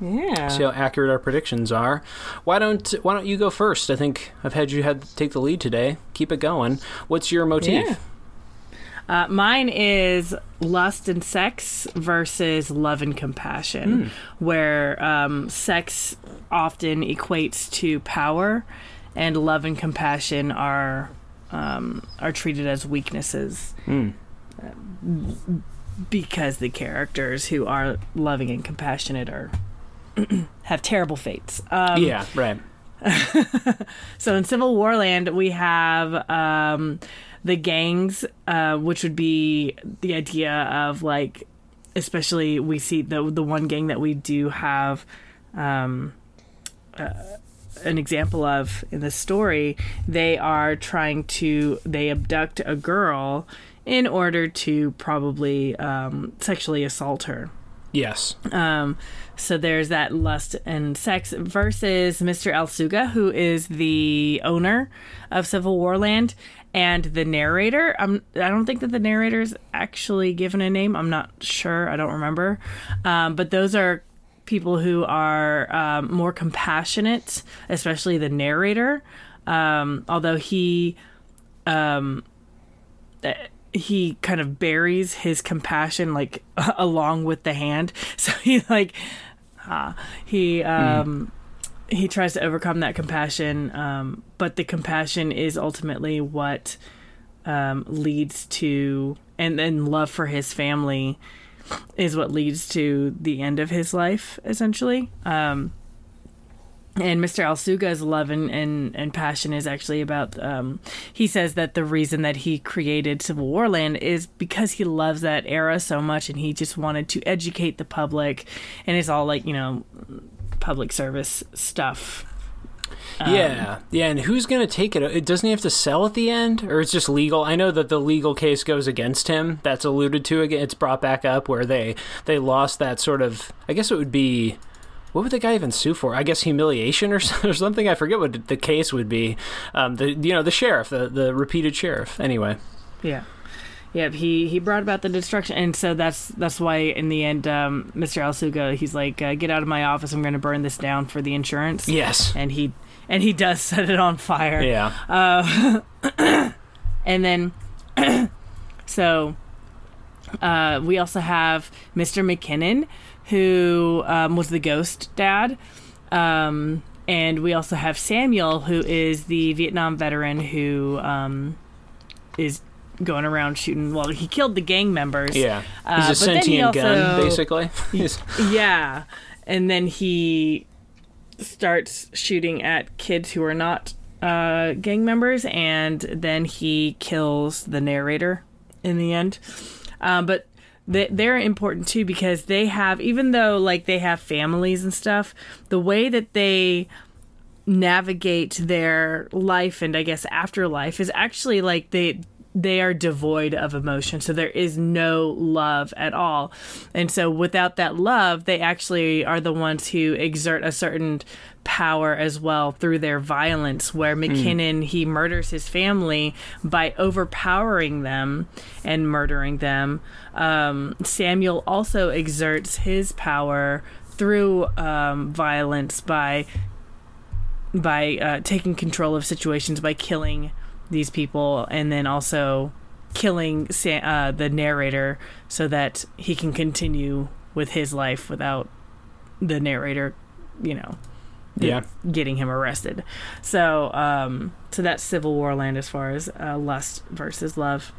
Yeah. See how accurate our predictions are. Why don't Why don't you go first? I think I've had you had take the lead today. Keep it going. What's your motif? Yeah. Uh, mine is lust and sex versus love and compassion, where um, sex often equates to power, and love and compassion are um, are treated as weaknesses Mm. because the characters who are loving and compassionate are have terrible fates. Um, yeah, right. So in Civil War land, we have um, the gangs, uh, which would be the idea of like, especially we see the the one gang that we do have um, uh, an example of in the story. They are trying to they abduct a girl in order to probably um, sexually assault her. Yes. Um, so there's that lust and sex versus Mr. Alsuga, who is the owner of Civil War Land and the narrator. I'm, I don't think that the narrator is actually given a name. I'm not sure. I don't remember. Um, but those are people who are um, more compassionate, especially the narrator. Um, although he he kind of buries his compassion like along with the hand. So he like uh, he um he tries to overcome that compassion um but the compassion is ultimately what um leads to and then love for his family is what leads to the end of his life essentially. Um and Mr. Alsuga's love and, and, and passion is actually about. Um, he says that the reason that he created Civil War Land is because he loves that era so much, and he just wanted to educate the public, and it's all like you know, public service stuff. yeah, yeah, and who's going to take it? It doesn't he have to sell at the end, or it's just legal? I know that the legal case goes against him. That's alluded to again. It's brought back up where they they lost that sort of. I guess it would be. What would the guy even sue for? I guess humiliation or, or something. I forget what the case would be. Um, the you know the sheriff, the the repeated sheriff. Anyway, Yeah. Yep, he he brought about the destruction, and so that's that's why in the end, um, Mr. Alsuga, he's like, uh, "Get out of my office! I'm going to burn this down for the insurance." yes, and he and he does set it on fire. yeah, And then, so uh, we also have Mr. McKinnon, who um, was the ghost dad. Um, and we also have Samuel, who is the Vietnam veteran who um, is going around shooting. Well, he killed the gang members. yeah. Uh, He's a then he sentient gun, basically. Yeah. And then he starts shooting at kids who are not uh, gang members, and then he kills the narrator in the end. Um, but they're important too because they have, even though like they have families and stuff, the way that they navigate their life and I guess afterlife is actually like they they are devoid of emotion. So there is no love at all. And so without that love they actually are the ones who exert a certain power as well through their violence where mckinnon he murders his family by overpowering them and murdering them. Um, samuel also exerts his power through um, violence by by uh, taking control of situations by killing these people and then also killing Sa- uh, the narrator so that he can continue with his life without the narrator, you know, Yeah. getting him arrested. So, um, so that's Civil War land as far as uh, lust versus love.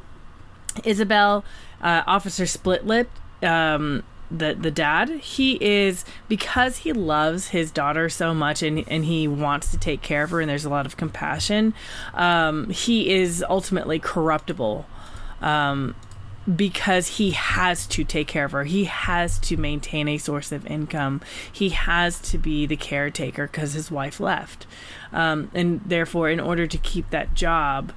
Isabelle, uh, Officer Split Lip, um, the the dad, he is because he loves his daughter so much and and he wants to take care of her and there's a lot of compassion. Um, he is ultimately corruptible. Um, because he has to take care of her. He has to maintain a source of income. He has to be the caretaker because his wife left. Um, and therefore, in order to keep that job,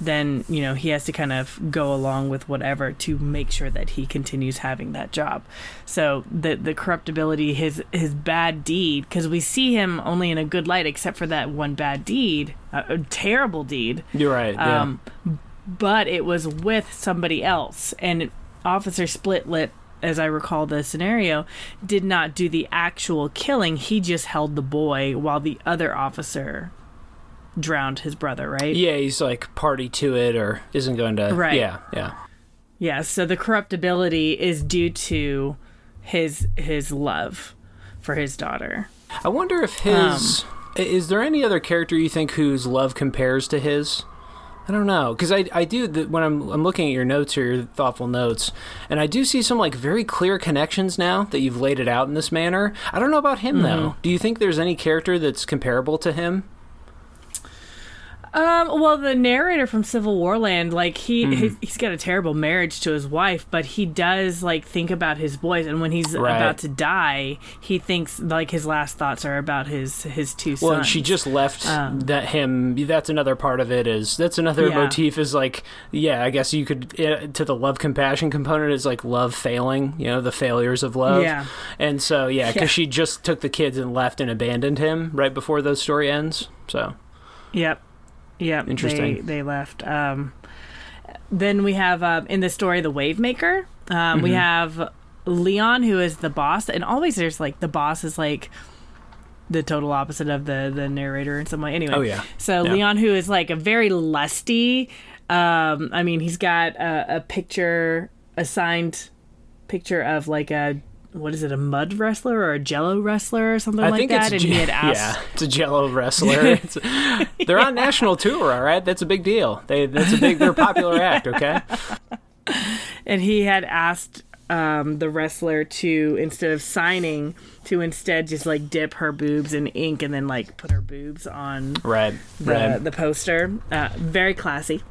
then, you know, he has to kind of go along with whatever to make sure that he continues having that job. So the the corruptibility, his his bad deed, because we see him only in a good light, except for that one bad deed, a, a terrible deed You're right. Yeah. Um, but it was with somebody else. And Officer Split Lip, as I recall the scenario, did not do the actual killing. He just held the boy while the other officer drowned his brother, right? yeah, he's like party to it or isn't going to. Right. Yeah. Yeah. Yeah, so the corruptibility is due to his his love for his daughter. I wonder if his. is there any other character you think whose love compares to his? I don't know because I, I do the, when I'm I'm looking at your notes or your thoughtful notes, and I do see some like very clear connections now that you've laid it out in this manner. I don't know about him though. Mm-hmm. Do you think there's any character that's comparable to him? Um, well, the narrator from Civil War Land, like he he's, he's got a terrible marriage to his wife, but he does like think about his boys, and when he's Right. about to die, he thinks like his last thoughts are about his his two Well, sons. and she just left Um, that him. That's another part of it. Is that's another Yeah. motif? Is like, yeah, I guess you could uh, to the love compassion component is like love failing. You know, the failures of love. Yeah. And so yeah, because Yeah. she just took the kids and left and abandoned him right before the story ends. So Yep. Yep. Interesting. They, they left. Um, then we have um, in the story the Wave Maker. Um, We have Leon, who is the boss, and always there's like the boss is like the total opposite of the the narrator in some way. Anyway. Oh, yeah. So Yeah. Leon, who is like a very lusty. Um, I mean, he's got a, a picture, a signed picture of like a what is it, a mud wrestler or a Jello wrestler or something I like think that, it's and a, he had asked. yeah, it's a Jello wrestler. It's they're on national tour, all right. That's a big deal. They that's a big. They're a popular act. Okay. and he had asked um, the wrestler to instead of signing to instead just like dip her boobs in ink and then like put her boobs on Right. the, right. the poster. Uh, very classy.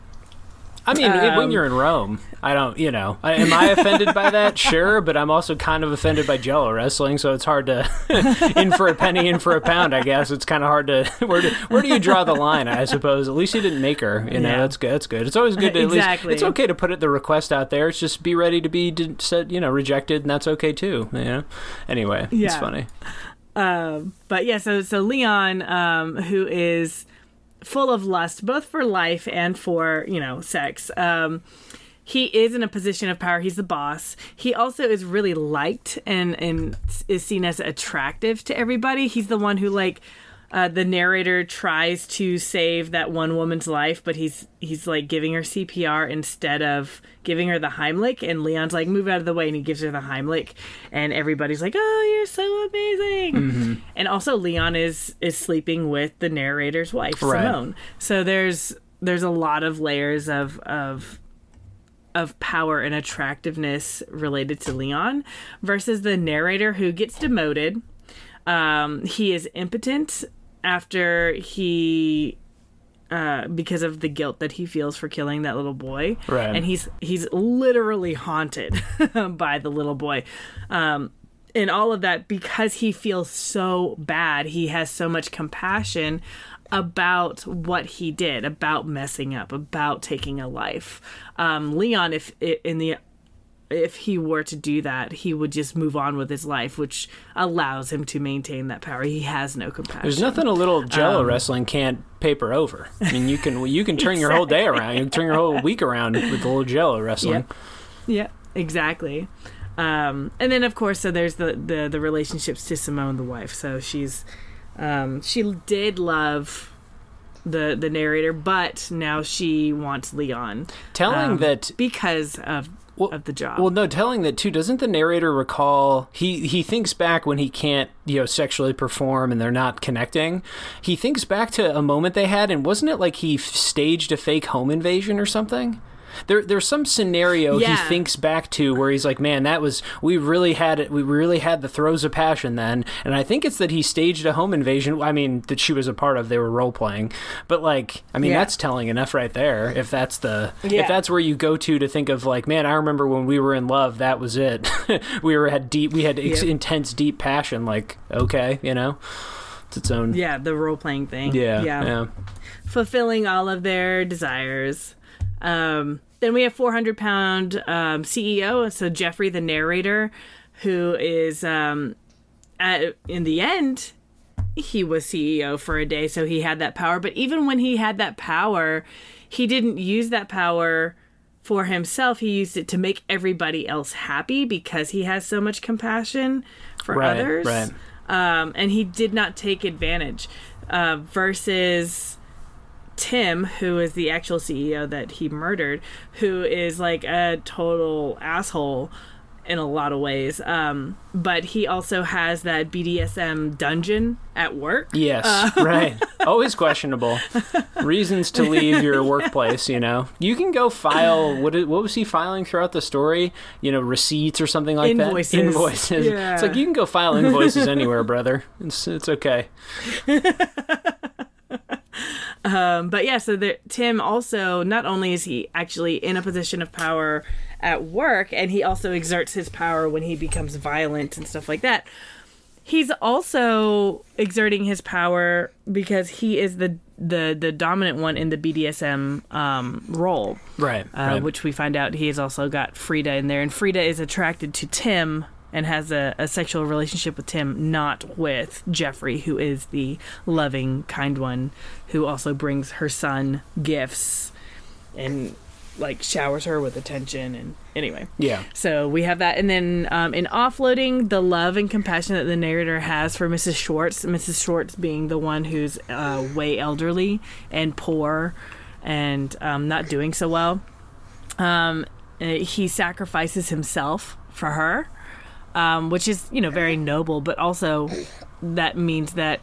I mean, it- when Um, you're in Rome, I don't, you know, I, am I offended by that? Sure, but I'm also kind of offended by Jello wrestling, so it's hard to in for a penny, in for a pound. I guess it's kind of hard to where do where do you draw the line? I suppose. At least you didn't make her. You know, Yeah. that's good. That's good. It's always good to at Exactly. least. It's okay to put it the request out there. It's just be ready to be said, you know, rejected, and that's okay too. You know. Anyway, it's funny. Um, but yeah, so so Leon, um, who is full of lust, both for life and for you know sex. Um, he is in a position of power. He's the boss. He also is really liked and and is seen as attractive to everybody. He's the one who like uh, the narrator tries to save that one woman's life, but he's he's like giving her CPR instead of giving her the Heimlich. And Leon's like, "Move out of the way," and he gives her the Heimlich, and everybody's like, "Oh, you're so amazing!" And also, Leon is is sleeping with the narrator's wife, Right. Simone. So there's there's a lot of layers of of of power and attractiveness related to Leon versus the narrator who gets demoted. Um, he is impotent after he uh, because of the guilt that he feels for killing that little boy, Right. and he's he's literally haunted by the little boy. Um, and all of that because he feels so bad. He has so much compassion about what he did, about messing up, about taking a life. Um, Leon, if in the if he were to do that, he would just move on with his life, which allows him to maintain that power. He has no compassion. There's nothing a little Jello Um, wrestling can't paper over. I mean, you can you can turn your whole day around. You can turn your whole week around with a little Jello wrestling. Yeah, exactly. Um, and then of course, so there's the, the the relationships to Simone, the wife. So she's um, she did love the the narrator, but now she wants Leon Telling um, that because of Well- of the job. Well, no, telling that too. Doesn't the narrator recall? He he thinks back when he can't, you know, sexually perform and they're not connecting. He thinks back to a moment they had, and wasn't it like he staged a fake home invasion or something? There, there's some scenario Yeah. he thinks back to where he's like, "Man, that was we really had it. We really had the throes of passion then." And I think it's that he staged a home invasion. I mean, that she was a part of. They were role playing, but like, I mean, Yeah. that's telling enough right there. If that's the Yeah. if that's where you go to to think of like, man, I remember when we were in love. That was it. we were had deep. We had ex- intense, deep passion. Like, okay, you know, it's its own. yeah, the role playing thing. Yeah, yeah, yeah. fulfilling all of their desires. Um, then we have 400 pound um, CEO, so Jeffrey, the narrator, who is um, at, in the end, he was CEO for a day, so he had that power. But even when he had that power, he didn't use that power for himself. He used it to make everybody else happy because he has so much compassion for Right, others. right. Um, and he did not take advantage. Uh, versus Tim, who is the actual CEO that he murdered, who is like a total asshole in a lot of ways. Um, but he also has that BDSM dungeon at work. Yes, Uh. right. Always questionable reasons to leave your workplace. You know, you can go file. What is, what was he filing throughout the story? You know, receipts or something like Invoices. that. Invoices. Yeah. It's like you can go file invoices anywhere, brother. It's it's okay. Um, but yeah, so there, Tim also not only is he actually in a position of power at work, and he also exerts his power when he becomes violent and stuff like that. He's also exerting his power because he is the the the dominant one in the BDSM um, role, Right. uh, right. which we find out he has also got Frida in there, and Frida is attracted to Tim and has a, a sexual relationship with Tim, not with Jeffrey, who is the loving, kind one, who also brings her son gifts and like showers her with attention. And anyway, yeah. so we have that, and then um, in offloading the love and compassion that the narrator has for Mrs. Schwartz, Mrs. Schwartz being the one who's uh, way elderly and poor and um, not doing so well. Um, uh, he sacrifices himself for her, um, which is you know very noble, but also that means that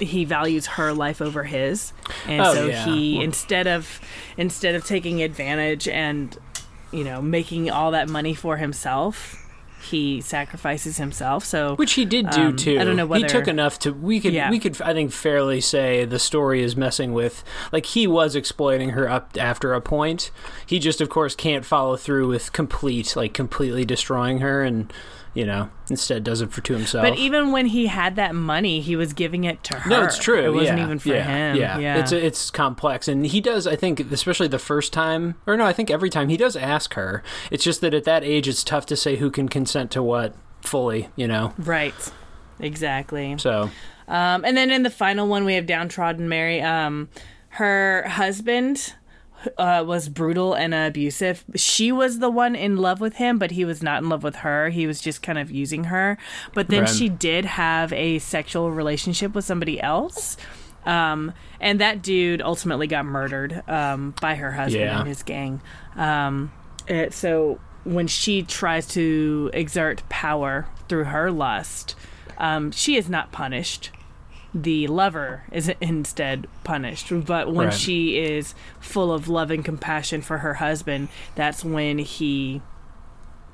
he values her life over his, and Oh, so yeah. he Well- instead of instead of taking advantage and you know making all that money for himself, he sacrifices himself. So Which he did do Um, too. I don't know what he whether- took enough to we could Yeah. we could I think fairly say the story is messing with like he was exploiting her up after a point. He just of course can't follow through with complete like completely destroying her and you know instead does it for to himself. But even when he had that money, he was giving it to her. no, it's true. It wasn't yeah, even for yeah, him. Yeah, Yeah, it's it's complex, and he does. I think, especially the first time, or no, I think every time he does ask her. It's just that at that age, it's tough to say who can to what fully. You know, right. Exactly. so Um, and then in the final one, we have downtrodden Mary. Um, her husband uh, was brutal and abusive. She was the one in love with him, but he was not in love with her. He was just kind of using her. But then Right. she did have a sexual relationship with somebody else. Um, and that dude ultimately got murdered um, by her husband Yeah. and his gang. Um, it, so when she tries to exert power through her lust, um, she is not punished. The lover is instead punished. But when Right. she is full of love and compassion for her husband, that's when he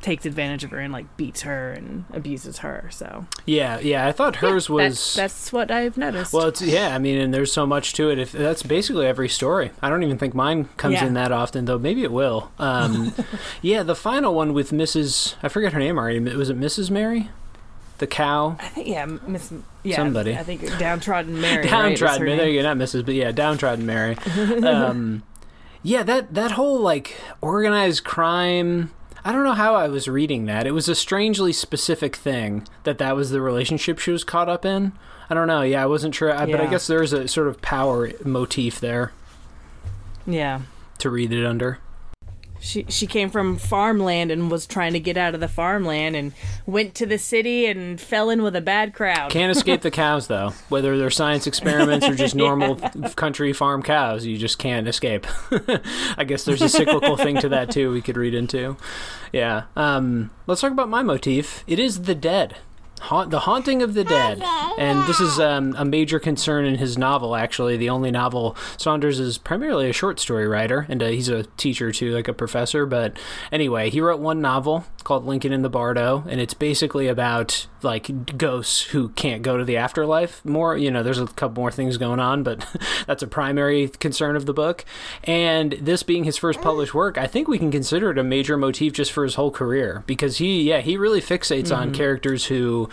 takes advantage of her and like beats her and abuses her. So yeah, yeah. I thought hers that- was that's what I've noticed. Well, it's yeah. I mean, and there's so much to it. If that's basically every story, I don't even think mine comes Yeah. in that often, though. Maybe it will. Um, yeah, the final one with Mrs. I forget her name already. Was it Mrs. Mary, the cow? I think yeah, Miss yeah, Somebody. I think downtrodden Mary. right, downtrodden. Mary. There you go, not Mrs. But yeah, downtrodden Mary. um, yeah, that that whole like organized crime. I don't know how I was reading that. It was a strangely specific thing that that was the relationship she was caught up in. I don't know. Yeah, I wasn't sure, I- but I guess there's a sort of power motif there Yeah. to read it under. She she came from farmland and was trying to get out of the farmland and went to the city and fell in with a bad crowd. Can't escape the cows though, whether they're science experiments or just normal country farm cows. You just can't escape. I guess there's a cyclical thing to that too. We could read into. Yeah. Um, let's talk about my motif. It is the dead. Haunt, the haunting of the dead, and this is um, a major concern in his novel. Actually, the only novel Saunders is primarily a short story writer, and uh, he's a teacher too, like a professor. But anyway, he wrote one novel called Lincoln in the Bardo, and it's basically about like ghosts who can't go to the afterlife. More, you know, there's a couple more things going on, but that's a primary concern of the book. And this being his first published work, I think we can consider it a major motif just for his whole career because he, yeah, he really fixates on mm-hmm. characters who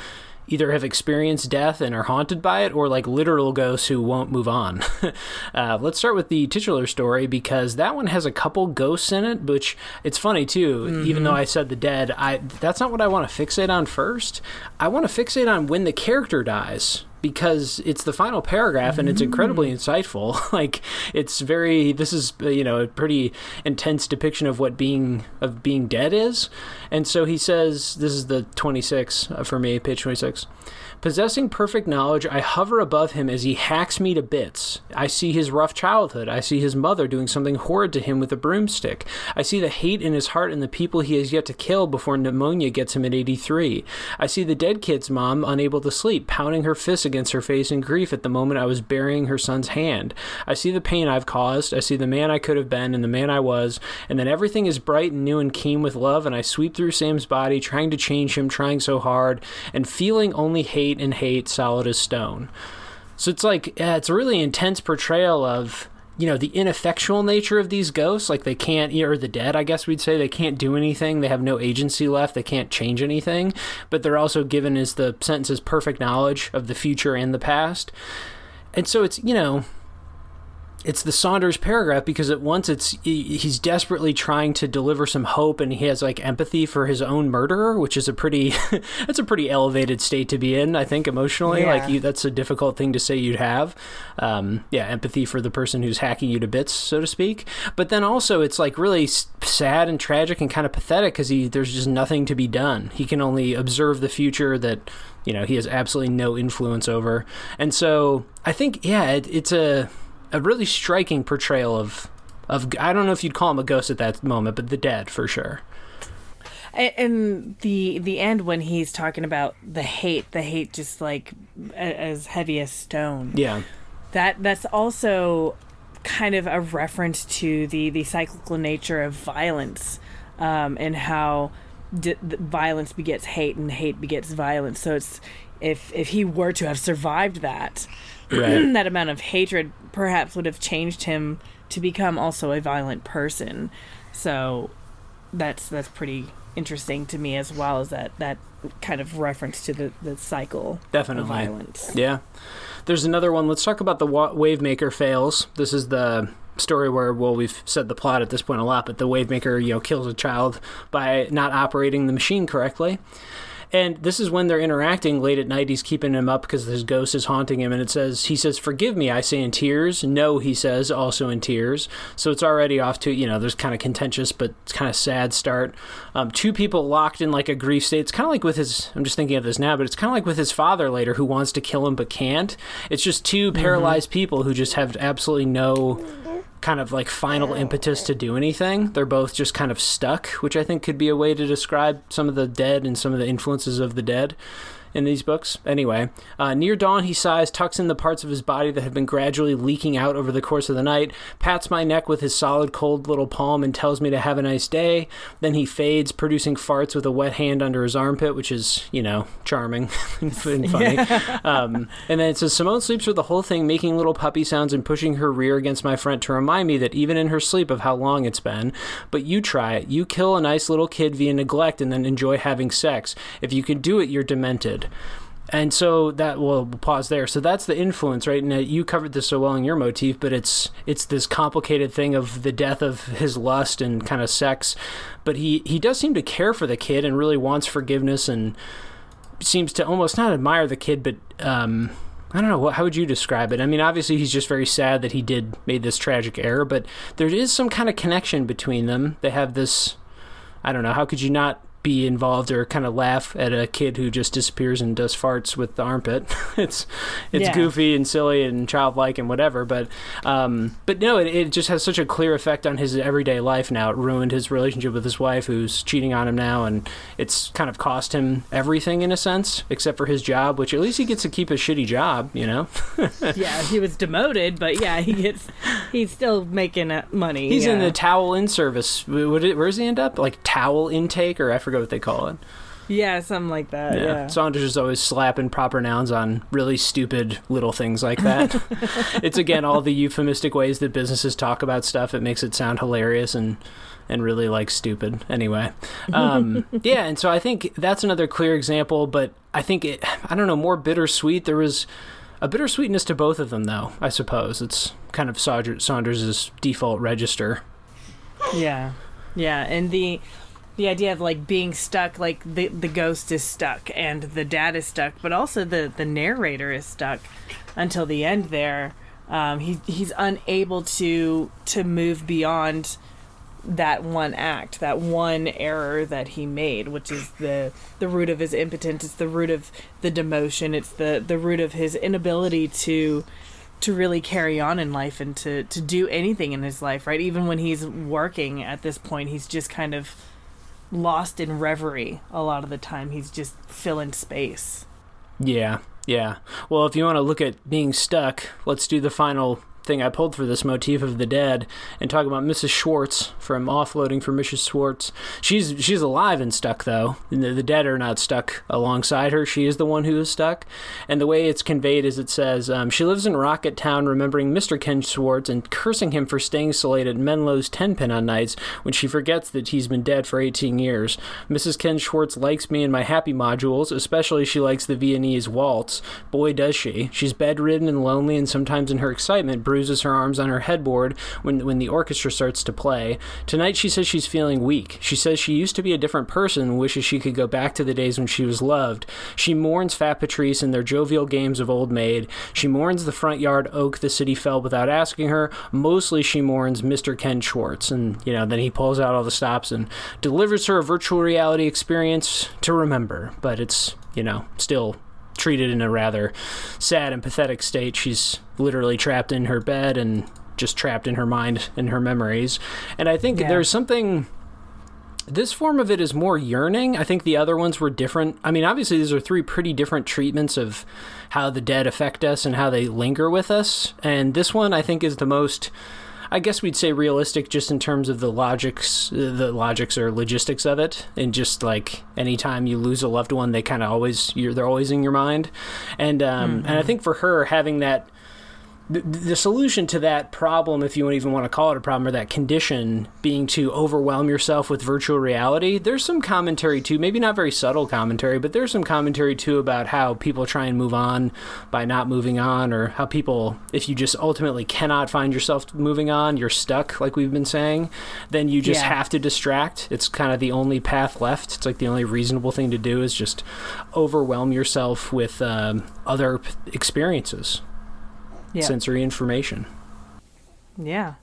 either have experienced death and are haunted by it or like literal ghosts who won't move on. uh, let's start with the titular story because that one has a couple ghosts in it, which it's funny too. Even though I said the dead, I that's not what I want to fixate on first. I want to fixate on when the character dies because it's the final paragraph and it's incredibly insightful. Like it's very this is you know a pretty intense depiction of what being of being dead is. And so he says this is the 26 uh, for me page 26 Possessing perfect knowledge, I hover above him as he hacks me to bits. I see his rough childhood. I see his mother doing something horrid to him with a broomstick. I see the hate in his heart and the people he has yet to kill before pneumonia gets him at 83. I see the dead kid's mom, unable to sleep, pounding her fist against her face in grief at the moment I was burying her son's hand. I see the pain I've caused. I see the man I could have been and the man I was. And then everything is bright and new and keen with love, and I sweep through Sam's body, trying to change him, trying so hard, and feeling only hate and hate solid as stone. So it's like, uh, it's a really intense portrayal of you know the ineffectual nature of these ghosts. Like they can't or the dead i guess we'd say. They can't do anything. They have no agency left. They can't change anything. But they're also given as the sentences perfect knowledge of the future and the past. And so it's you know it's the Saunders paragraph because at once it's he's desperately trying to deliver some hope and he has like empathy for his own murderer, which is a pretty that's a pretty elevated state to be in. I think emotionally, Yeah. like you, that's a difficult thing to say you'd have. Um, yeah, empathy for the person who's hacking you to bits, so to speak. But then also it's like really sad and tragic and kind of pathetic because he there's just nothing to be done. He can only observe the future that you know he has absolutely no influence over, and so I think yeah, it, it's a a really striking portrayal of of I don't know if you'd call him a ghost at that moment, but the dead for sure. And the the end when he's talking about the hate, the hate just like as heavy as stone. Yeah, That that's also kind of a reference to the the cyclical nature of violence, um, and how d- violence begets hate and hate begets violence. So it's if if he were to have survived that, right. that amount of hatred perhaps would have changed him to become also a violent person. So that's that's pretty interesting to me as well as that that kind of reference to the the cycle Definitely. of violence. Yeah. There's another one. Let's talk about the wa- Wavemaker fails. This is the story where, well, we've said the plot at this point a lot, but the Wavemaker, you know, kills a child by not operating the machine correctly. And this is when they're interacting late at night. He's keeping him up because his ghost is haunting him. And it says, he says, Forgive me, I say in tears. No, he says, also in tears. So it's already off to, you know, there's kind of contentious, but it's kind of sad start. Um, two people locked in like a grief state. It's kind of like with his, I'm just thinking of this now, but it's kind of like with his father later who wants to kill him but can't. It's just two paralyzed people who just have absolutely no kind of like final impetus to do anything. They're both just kind of stuck, which I think could be a way to describe some of the dead and some of the influences of the dead in these books. Anyway, uh, near dawn, he sighs, tucks in the parts of his body that have been gradually leaking out over the course of the night, pats my neck with his solid, cold little palm, and tells me to have a nice day. Then he fades, producing farts with a wet hand under his armpit, which is, you know, charming and funny. Um, and then it says Simone sleeps with the whole thing, making little puppy sounds and pushing her rear against my front to remind me that even in her sleep of how long it's been. But you try it. You kill a nice little kid via neglect and then enjoy having sex. If you can do it, you're demented. And so that will we'll pause there. So that's the influence, right? And you covered this so well in your motif, but it's it's this complicated thing of the death of his lust and kind of sex. But he he does seem to care for the kid and really wants forgiveness and seems to almost not admire the kid, but um, I don't know. How would you describe it? I mean, obviously, he's just very sad that he did made this tragic error, but there is some kind of connection between them. They have this. I don't know. How could you not be involved or kind of laugh at a kid who just disappears and does farts with the armpit. it's it's Yeah. goofy and silly and childlike and whatever, but um, but no, it, it just has such a clear effect on his everyday life now. It ruined his relationship with his wife, who's cheating on him now, and it's kind of cost him everything in a sense, except for his job, which at least he gets to keep a shitty job, you know. yeah, he was demoted, but yeah, he gets he's still making uh, money. He's in the towel in service. It, where does he end up? Like towel intake, or I forget what they call it. yeah, something like that. Yeah, Saunders is always slapping proper nouns on really stupid little things like that. it's again all the euphemistic ways that businesses talk about stuff. It makes it sound hilarious and and really like stupid. Anyway, um, yeah, and so I think that's another clear example. But I think it, I don't know, more bittersweet. There was a bittersweetness to both of them, though. I suppose it's kind of Saunders- Saunders's default register. yeah, yeah, and the the idea of like being stuck, like the the ghost is stuck and the dad is stuck, but also the the narrator is stuck until the end. There, um, he he's unable to to move beyond that one act, that one error that he made, which is the the root of his impotence. It's the root of the demotion. It's the the root of his inability to to really carry on in life and to to do anything in his life. Right, even when he's working at this point, he's just kind of lost in reverie. A lot of the time, he's just filling space. Yeah, yeah. Well, if you want to look at being stuck, let's do the final thing I pulled for this motif of the dead and talk about Mrs. Schwartz from offloading for Mrs. Schwartz. She's she's alive and stuck though. The, the dead are not stuck alongside her. She is the one who is stuck. And the way it's conveyed is it says um, she lives in Rocket Town, remembering Mr. Ken Schwartz and cursing him for staying so late at Menlo's Ten Pin on nights when she forgets that he's been dead for 18 years. Mrs. Ken Schwartz likes me and my happy modules, especially she likes the Viennese waltz. Boy, does she. She's bedridden and lonely, and sometimes in her excitement bruises her arms on her headboard when, when the orchestra starts to play. Tonight she says she's feeling weak. She says she used to be a different person wishes she could go back to the days when she was loved. She mourns Fat Patrice and their jovial games of Old Maid. She mourns the front yard oak the city fell without asking her. Mostly she mourns Mr. Ken Schwartz. And, you know, then he pulls out all the stops and delivers her a virtual reality experience to remember. But it's, you know, still treated in a rather sad and pathetic state. She's literally trapped in her bed and just trapped in her mind and her memories. And I think Yeah. there's something. This form of it is more yearning. I think the other ones were different. I mean, obviously, these are three pretty different treatments of how the dead affect us and how they linger with us. And this one, I think, is the most. I guess we'd say realistic just in terms of the logics, the logics or logistics of it, and just like anytime you lose a loved one, they kind of always you're they're always in your mind, and um, and I think for her having that the, the solution to that problem, if you even want to call it a problem, or that condition being to overwhelm yourself with virtual reality, there's some commentary too, maybe not very subtle commentary, but there's some commentary too about how people try and move on by not moving on, or how people, if you just ultimately cannot find yourself moving on, you're stuck, like we've been saying, then you just Yeah. have to distract. It's kind of the only path left. It's like the only reasonable thing to do is just overwhelm yourself with um, other p- experiences Yeah, sensory information. yeah,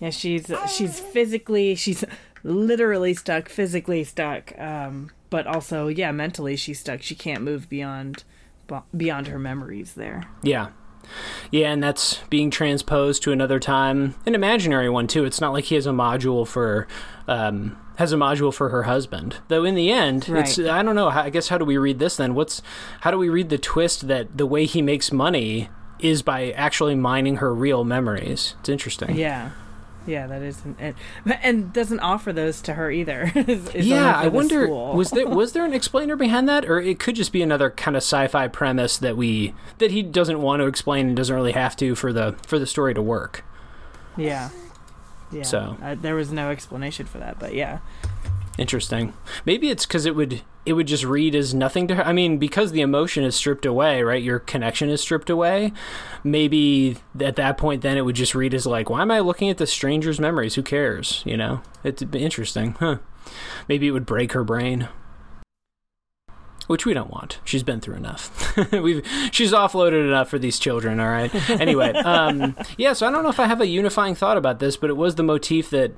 yeah. She's she's physically she's literally stuck, physically stuck, um, but also yeah, mentally she's stuck. She can't move beyond beyond her memories there. Yeah. Yeah, and that's being transposed to another time, an imaginary one too. It's not like he has a module for um has a module for her husband. Though in the end, it's I don't know, I guess how do we read this then? What's how do we read the twist that the way he makes money is by actually mining her real memories? It's interesting. Yeah. Yeah, that is, and, and doesn't offer those to her either. It's- it's yeah, I wonder was there was there an explainer behind that, or it could just be another kind of sci-fi premise that we that he doesn't want to explain and doesn't really have to for the for the story to work. yeah, yeah. So. uh, there was no explanation for that, but yeah, Interesting. Maybe it's because it would it would just read as nothing to her. I mean, because the emotion is stripped away, right? Your connection is stripped away. Maybe at that point, then it would just read as like, why am I looking at the stranger's memories? Who cares? You know, it'd be interesting, huh? Maybe it would break her brain. Which we don't want. She's been through enough. We've she's offloaded enough for these children. All right. Anyway, um, yeah. So I don't know if I have a unifying thought about this, but it was the motif that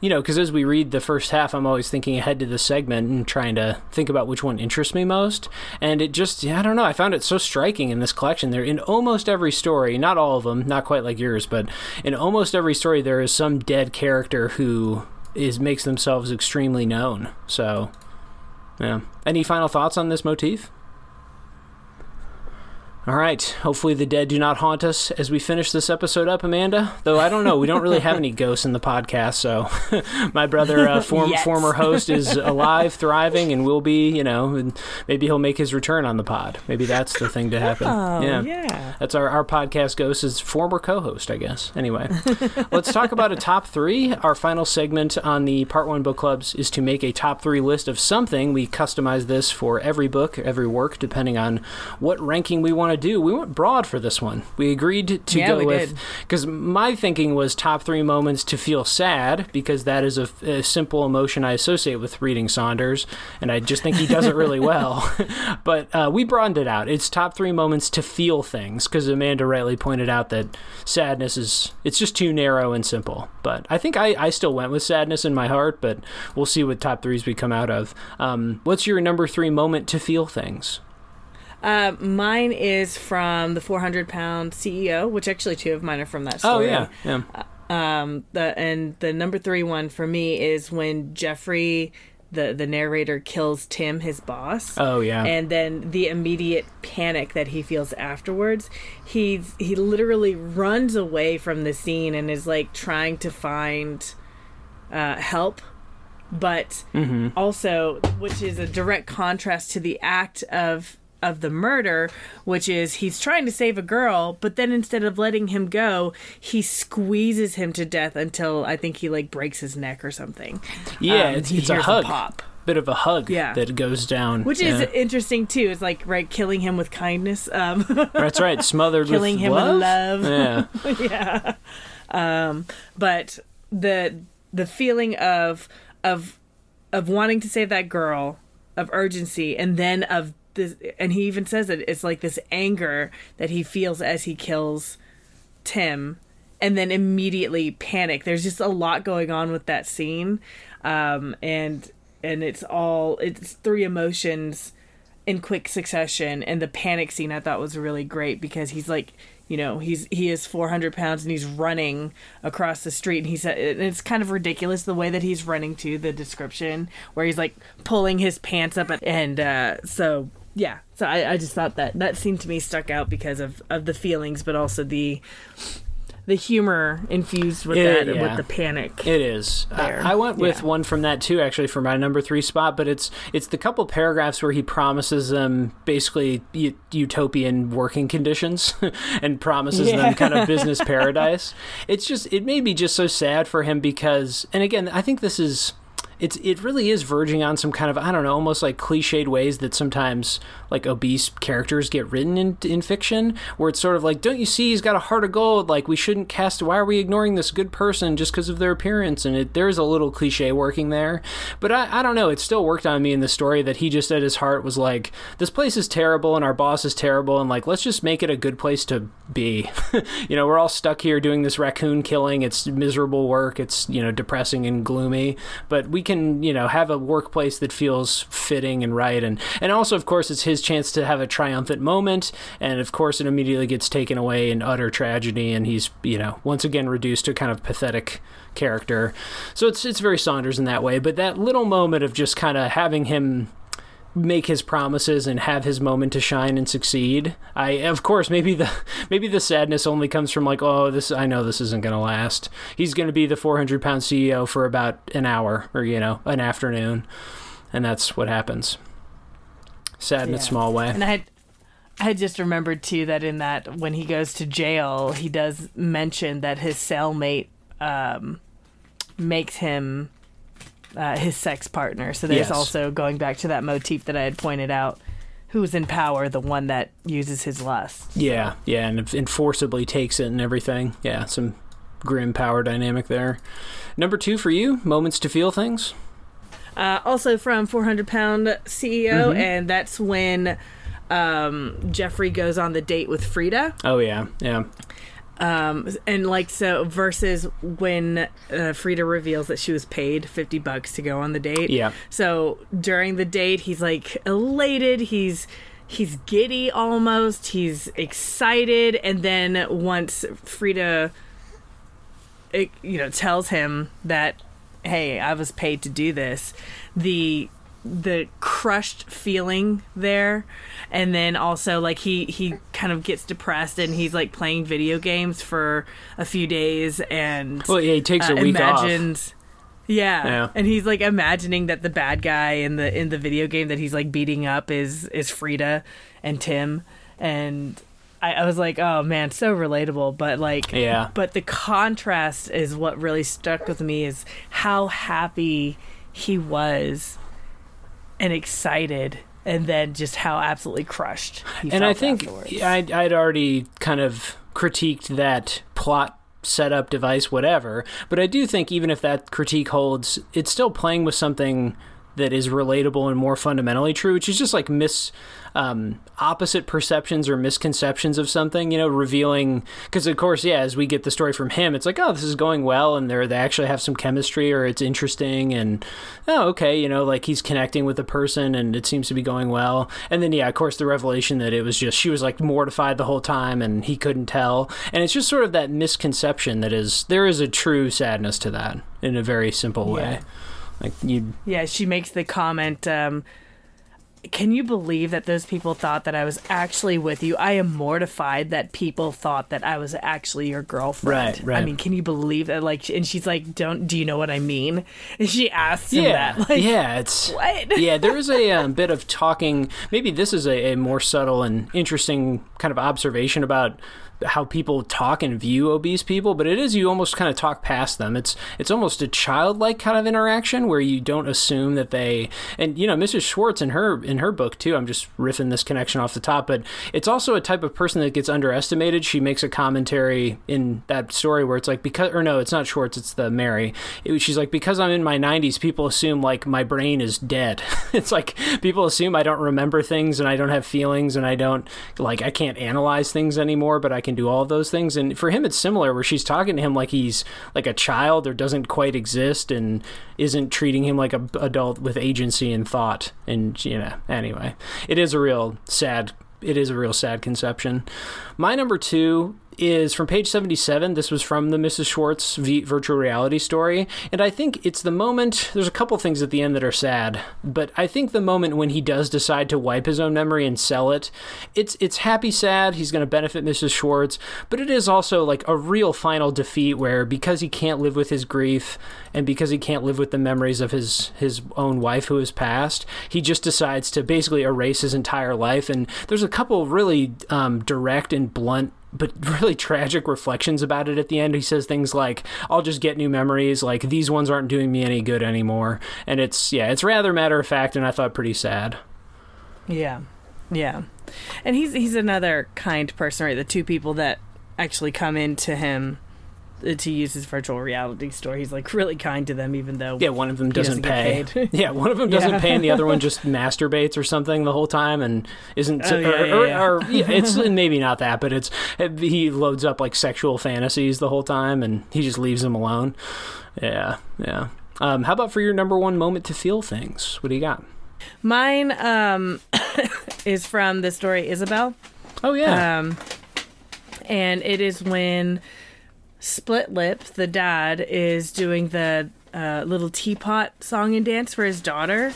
you know, because as we read the first half, I'm always thinking ahead to the segment and trying to think about which one interests me most. And it just, I don't know, I found it so striking in this collection. There, in almost every story, not all of them, not quite like yours, but in almost every story, there is some dead character who is makes themselves extremely known. So, yeah. Any final thoughts on this motif? All right. Hopefully, the dead do not haunt us as we finish this episode up, Amanda. Though I don't know, we don't really have any ghosts in the podcast. So, my brother, uh, form, Yes. former host, is alive, thriving, and will be. You know, maybe he'll make his return on the pod. Maybe that's the thing to happen. Oh, yeah. yeah. That's our, our podcast ghost is former co-host, I guess. Anyway, let's talk about a top three. Our final segment on the Part One Book Clubs is to make a top three list of something. We customize this for every book, every work, depending on what ranking we want to do. We went broad for this one. We agreed to Yeah, go with because my thinking was top three moments to feel sad because that is a, a simple emotion I associate with reading Saunders, and I just think he does it really well. but uh, we broadened it out. It's top three moments to feel things because Amanda rightly pointed out that sadness is it's just too narrow and simple. But I think I, I still went with sadness in my heart, but we'll see what top threes we come out of. Um, what's your number three moment to feel things? Uh, mine is from the 400 pound CEO, which actually two of mine are from that Oh story. yeah, yeah. Um, the and the number three one for me is when Jeffrey, the the narrator, kills Tim, his boss. Oh yeah. and then the immediate panic that he feels afterwards he's he literally runs away from the scene and is like trying to find uh, help but also which is a direct contrast to the act of of the murder which is he's trying to save a girl but then instead of letting him go he squeezes him to death until i think he like breaks his neck or something yeah, Um, it's, it's a hug. pop Bit of a hug Yeah. that goes down. which is Yeah. interesting too It's like right killing him with kindness um That's right. Smothered killing with him love. with love. Yeah. yeah. Um, but the the feeling of of of wanting to save that girl, of urgency, and then of this, and he even says that it's like this anger that he feels as he kills Tim, and then immediately panic. There's just a lot going on with that scene, um, and and it's all it's three emotions in quick succession and the panic scene i thought was really great because he's like you know he's he is 400 pounds and he's running across the street and he's and it's kind of ridiculous the way that he's running to the description where he's like pulling his pants up and uh so yeah so I, I just thought that that scene to me stuck out because of of the feelings but also the the humor infused with Yeah, that yeah. with the panic It is. I, There. I went with Yeah. one from that too, actually, for my number three spot. But it's it's the couple paragraphs where he promises them basically u- utopian working conditions and promises Yeah. them kind of business paradise. It's just it made me just so sad for him because, and again, I think this is. It's it really is verging on some kind of I don't know almost like cliched ways that sometimes like obese characters get written in in fiction where it's sort of like don't you see he's got a heart of gold? Like we shouldn't cast why are we ignoring this good person just because of their appearance? And it there's a little cliche working there but I, I don't know it still worked on me in the story that he just at his heart was like this place is terrible and our boss is terrible and like let's just make it a good place to be. You know we're all stuck here doing this raccoon killing. It's miserable work. It's you know depressing and gloomy but we can you know have a workplace that feels fitting and right. And and also of course it's his chance to have a triumphant moment. And of course it immediately gets taken away in utter tragedy. And he's you know once again reduced to kind of pathetic character. So it's it's very Saunders in that way. But that little moment of just kind of having him make his promises and have his moment to shine and succeed. I of course maybe the maybe the sadness only comes from like oh this I know this isn't going to last. He's going to be the 400 pound CEO for about an hour or you know an afternoon, and that's what happens. Sad in a small way. And I had I had just remembered too that in that when he goes to jail, he does mention that his cellmate um, makes him uh, his sex partner. So there's Yes. also going back to that motif that I had pointed out. Who's in power? The one that uses his lust. Yeah, yeah, and, and forcibly takes it and everything. Yeah, some grim power dynamic there. Number two for you, moments to feel things. Uh, also from 400 Pound CEO, Mhm. and that's when um, Jeffrey goes on the date with Frida. Oh yeah, yeah, Um, and like so, versus when uh, Frida reveals that she was paid 50 bucks to go on the date. yeah, So during the date, he's like elated. He's he's giddy almost. He's excited, and then once Frida, it, you know, tells him that, hey, I was paid to do this, the the crushed feeling there and then also like he he kind of gets depressed and he's like playing video games for a few days and Well, yeah, he takes a uh, week off. imagines yeah. Yeah. and he's like imagining that the bad guy in the in the video game that he's like beating up is is Frida and Tim and I, I was like oh man so relatable but like Yeah. but the contrast is what really stuck with me is how happy he was and excited and then just how absolutely crushed he and I think afterwards. I'd, I'd already kind of critiqued that plot setup device whatever but i do think even if that critique holds it's still playing with something that is relatable and more fundamentally true which is just like mis um, opposite perceptions or misconceptions of something you know revealing because of course yeah as we get the story from him it's like oh this is going well and they're they actually have some chemistry or it's interesting and oh okay you know like he's connecting with the person and it seems to be going well. And then yeah of course the revelation that it was just she was like mortified the whole time and he couldn't tell. And it's just sort of that misconception that is there is a true sadness to that in a very simple way. Yeah. Like you Yeah, she makes the comment. Um, can you believe that those people thought that I was actually with you? I am mortified that people thought that I was actually your girlfriend. Right, right. I mean, can you believe that? Like, and she's like, "Don't do you know what I mean?" And she asks him yeah that. Like, yeah it's what? yeah, there is a um, bit of talking. Maybe this is a, a more subtle and interesting kind of observation about how people talk and view obese people, but it is you almost kind of talk past them. It's it's almost a childlike kind of interaction where you don't assume that they and you know Mrs. Schwartz in her in her book too. I'm just riffing this connection off the top, but it's also a type of person that gets underestimated. She makes a commentary in that story where it's like because or no, it's not Schwartz, it's the Mary. It, she's like because I'm in my 90s, people assume like my brain is dead. it's like people assume I don't remember things and I don't have feelings and I don't like I can't analyze things anymore, but I can do all those things. And for him, it's similar where she's talking to him like he's like a child or doesn't quite exist and isn't treating him like a b- adult with agency and thought. And you know, anyway, it is a real sad. It is a real sad conception. My number two is from page 77. This was from the Mrs. Schwartz v- virtual reality story. And I think it's the moment, there's a couple things at the end that are sad, but I think the moment when he does decide to wipe his own memory and sell it, it's it's happy sad. He's going to benefit Mrs. Schwartz, but it is also like a real final defeat where because he can't live with his grief and because he can't live with the memories of his his own wife who has passed, he just decides to basically erase his entire life. And there's a couple really um, direct and blunt but really tragic reflections about it at the end. He says things like, I'll just get new memories, like these ones aren't doing me any good anymore. And it's, yeah, it's rather matter of fact and I thought pretty sad. Yeah, yeah, and he's he's another kind person, right? The two people that actually come into him to use his virtual reality store. He's like really kind to them, even though Yeah, one of them he doesn't, pay. yeah, one of them doesn't Yeah. pay and the other one just masturbates or something the whole time and isn't, Oh, yeah, or, yeah, or, yeah. or- it's maybe not that, but it's, he loads up like sexual fantasies the whole time and he just leaves them alone. Yeah, yeah. Um, how about for your number one moment to feel things? What do you got? Mine um, is from the story Isabelle. Oh, yeah. Um, and it is when Split Lip, the dad, is doing the uh, little teapot song and dance for his daughter,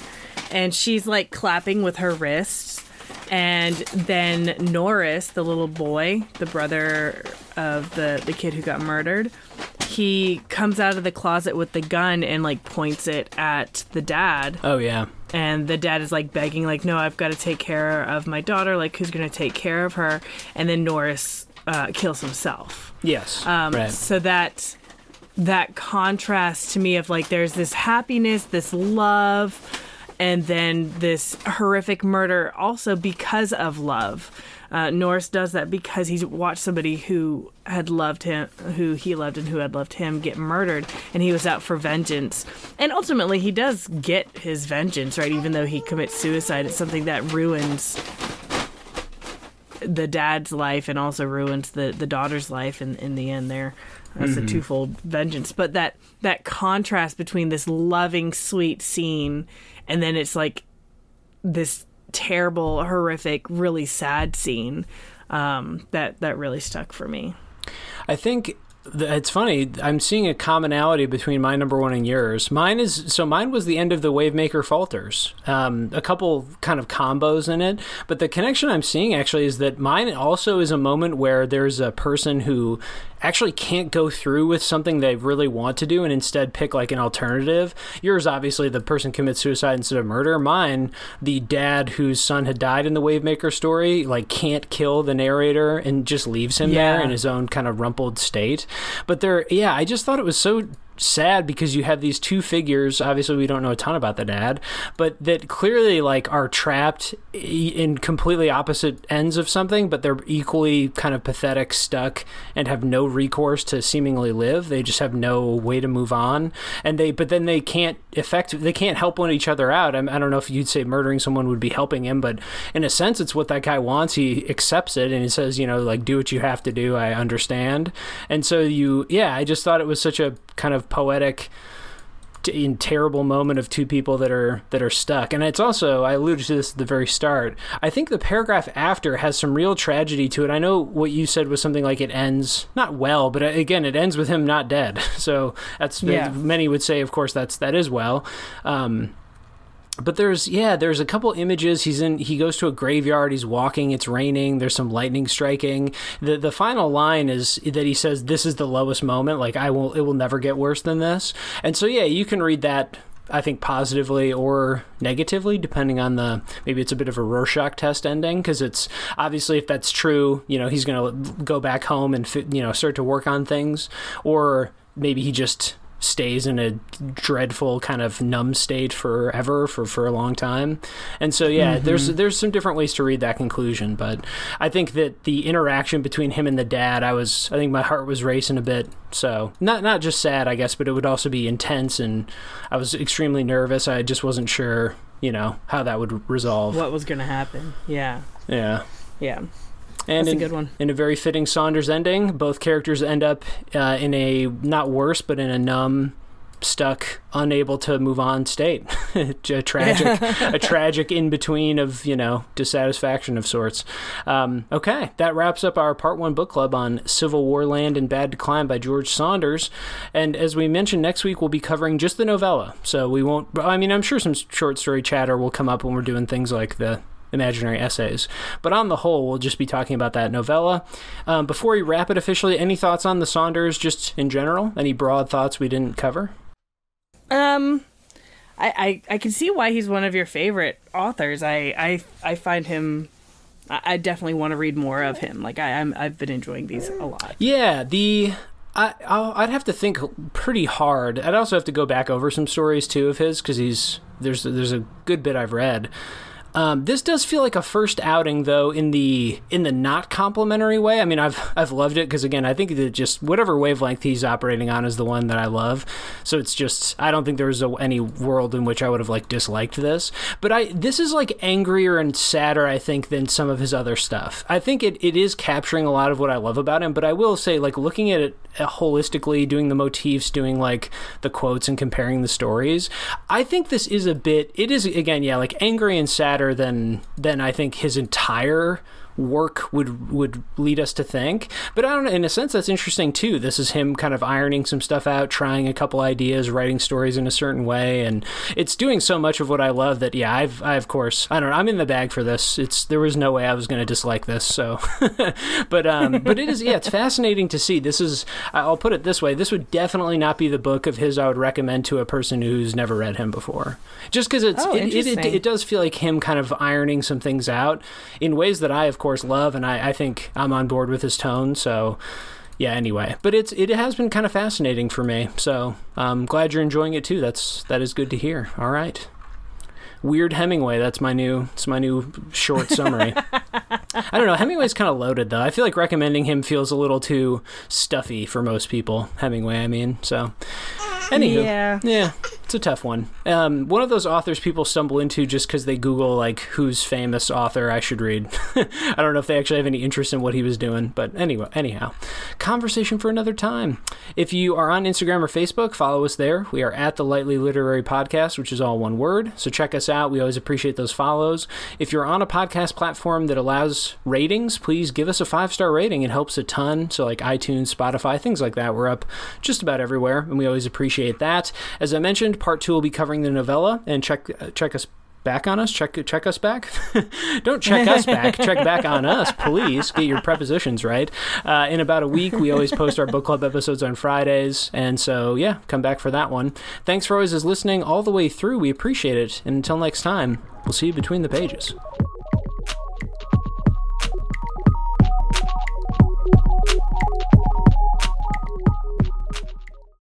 and she's like clapping with her wrists. And then Norris, the little boy, the brother of the, the kid who got murdered, he comes out of the closet with the gun and like points it at the dad oh, yeah. and the dad is like begging like no i've got to take care of my daughter like who's going to take care of her and then norris uh, kills himself Yes. um, right. so that that contrast to me of like there's this happiness, this love, and then this horrific murder also because of love. Uh, Norris does that because he's watched somebody who had loved him, who he loved, and who had loved him get murdered, and he was out for vengeance. And ultimately, he does get his vengeance, right? Even though he commits suicide, it's something that ruins the dad's life and also ruins the, the daughter's life in, in the end there. That's mm-hmm. a twofold vengeance. But that that contrast between this loving, sweet scene and then it's like this terrible, horrific, really sad scene um, that that really stuck for me. I think it's funny. I'm seeing a commonality between my number one and yours. Mine is so mine was the end of the Wavemaker falters. Um, a couple kind of combos in it, but the connection I'm seeing actually is that mine also is a moment where there's a person who actually can't go through with something they really want to do and instead pick like an alternative. Yours, obviously, the person commits suicide instead of murder. Mine, the dad whose son had died in the Wavemaker story, like can't kill the narrator and just leaves him yeah. there in his own kind of rumpled state. But there, yeah, I just thought it was so sad because you have these two figures obviously we don't know a ton about the dad but that clearly like are trapped in completely opposite ends of something but they're equally kind of pathetic stuck and have no recourse to seemingly live. They just have no way to move on. And they but then they can't effect they can't help one each other out. I, I don't know if you'd say murdering someone would be helping him but in a sense it's what that guy wants. He accepts it and he says you know like do what you have to do. I understand. And so you yeah i just thought it was such a kind of poetic in terrible moment of two people that are that are stuck. And it's also i alluded to this at the very start i think the paragraph after has some real tragedy to it. I know what you said was something like it ends not well but uh, again it ends with him not dead. So that's yeah. many would say of course that's that is well. Um, but there's yeah there's a couple images. He's in he goes to a graveyard. He's walking. It's raining. There's some lightning striking. The the final line is that he says this is the lowest moment. Like i will it will never get worse than this. And so yeah you can read that I think positively or negatively, depending on the maybe it's a bit of a Rorschach test ending because it's obviously if that's true, you know he's going to go back home and you know start to work on things, or maybe he just stays in a dreadful kind of numb state forever for, for a long time. And so yeah, mm-hmm. there's there's some different ways to read that conclusion, but I think that the interaction between him and the dad, I was I think my heart was racing a bit. So not not just sad, I guess, but it would also be intense and I was extremely nervous. I just wasn't sure, you know, how that would resolve. What was going to happen? Yeah. Yeah. Yeah. And That's in, a good one. In a very fitting Saunders ending, both characters end up uh, in a not worse, but in a numb, stuck, unable to move on state. a tragic, a tragic in between of you know dissatisfaction of sorts. Um, okay, that wraps up our part one book club on CivilWarland in Bad Decline by George Saunders. And as we mentioned, next week we'll be covering just the novella. So we won't. I mean, I'm sure some short story chatter will come up when we're doing things like the imaginary essays. But on the whole, we'll just be talking about that novella. Um, before we wrap it officially, any thoughts on the Saunders just in general? Any broad thoughts we didn't cover? Um, I, I, I can see why he's one of your favorite authors. I, I, I find him I definitely want to read more of him. Like I, I'm, I've been enjoying these a lot. Yeah, the I i would have to think pretty hard. I'd also have to go back over some stories too of his because he's there's there's a good bit I've read. Um, this does feel like a first outing, though, in the in the not complimentary way. I mean, I've I've loved it because again, I think that just whatever wavelength he's operating on is the one that I love. So it's just I don't think there was a, any world in which I would have like disliked this. But I this is like angrier and sadder, I think, than some of his other stuff. I think it, it is capturing a lot of what I love about him. But I will say, like looking at it uh, holistically, doing the motifs, doing like the quotes and comparing the stories, I think this is a bit. It is again, yeah, like angry and sadder better than than I think his entire work would would lead us to think. But I don't know. In a sense, that's interesting too. This is him kind of ironing some stuff out, trying a couple ideas, writing stories in a certain way, and it's doing so much of what I love that yeah, I've I of course I don't know. I'm in the bag for this. It's there was no way I was going to dislike this. So, but um, but it is yeah, it's fascinating to see. This is I'll put it this way. This would definitely not be the book of his I would recommend to a person who's never read him before. Just because it's oh, it, it, it, it does feel like him kind of ironing some things out in ways that I of course, love, and I, I think I'm on board with his tone. So, yeah. Anyway, but it's it has been kind of fascinating for me. So I'm glad you're enjoying it too. That's that is good to hear. All right. Weird Hemingway. That's my new. It's my new short summary. I don't know. Hemingway's kind of loaded though. I feel like recommending him feels a little too stuffy for most people. Hemingway, I mean. So, anywho, Yeah. yeah, it's a tough one. Um, one of those authors people stumble into just because they Google like who's famous author I should read. I don't know if they actually have any interest in what he was doing, but anyway, anyhow, conversation for another time. If you are on Instagram or Facebook, follow us there. We are at the Lightly Literary Podcast, which is all one word. So check us out. We always appreciate those follows. If you're on a podcast platform that allows ratings, please give us a five star rating. It helps a ton. So like iTunes, Spotify, things like that. We're up just about everywhere, and we always appreciate that. As I mentioned, part two will be covering the novella, and check uh, check us back on us. Check check us back. Don't check us back. Check back on us please. Get your prepositions right. Uh, in about a week we always post our book club episodes on fridays and so yeah come back for that one. Thanks for always listening all the way through. We appreciate it. And until next time we'll see you between the pages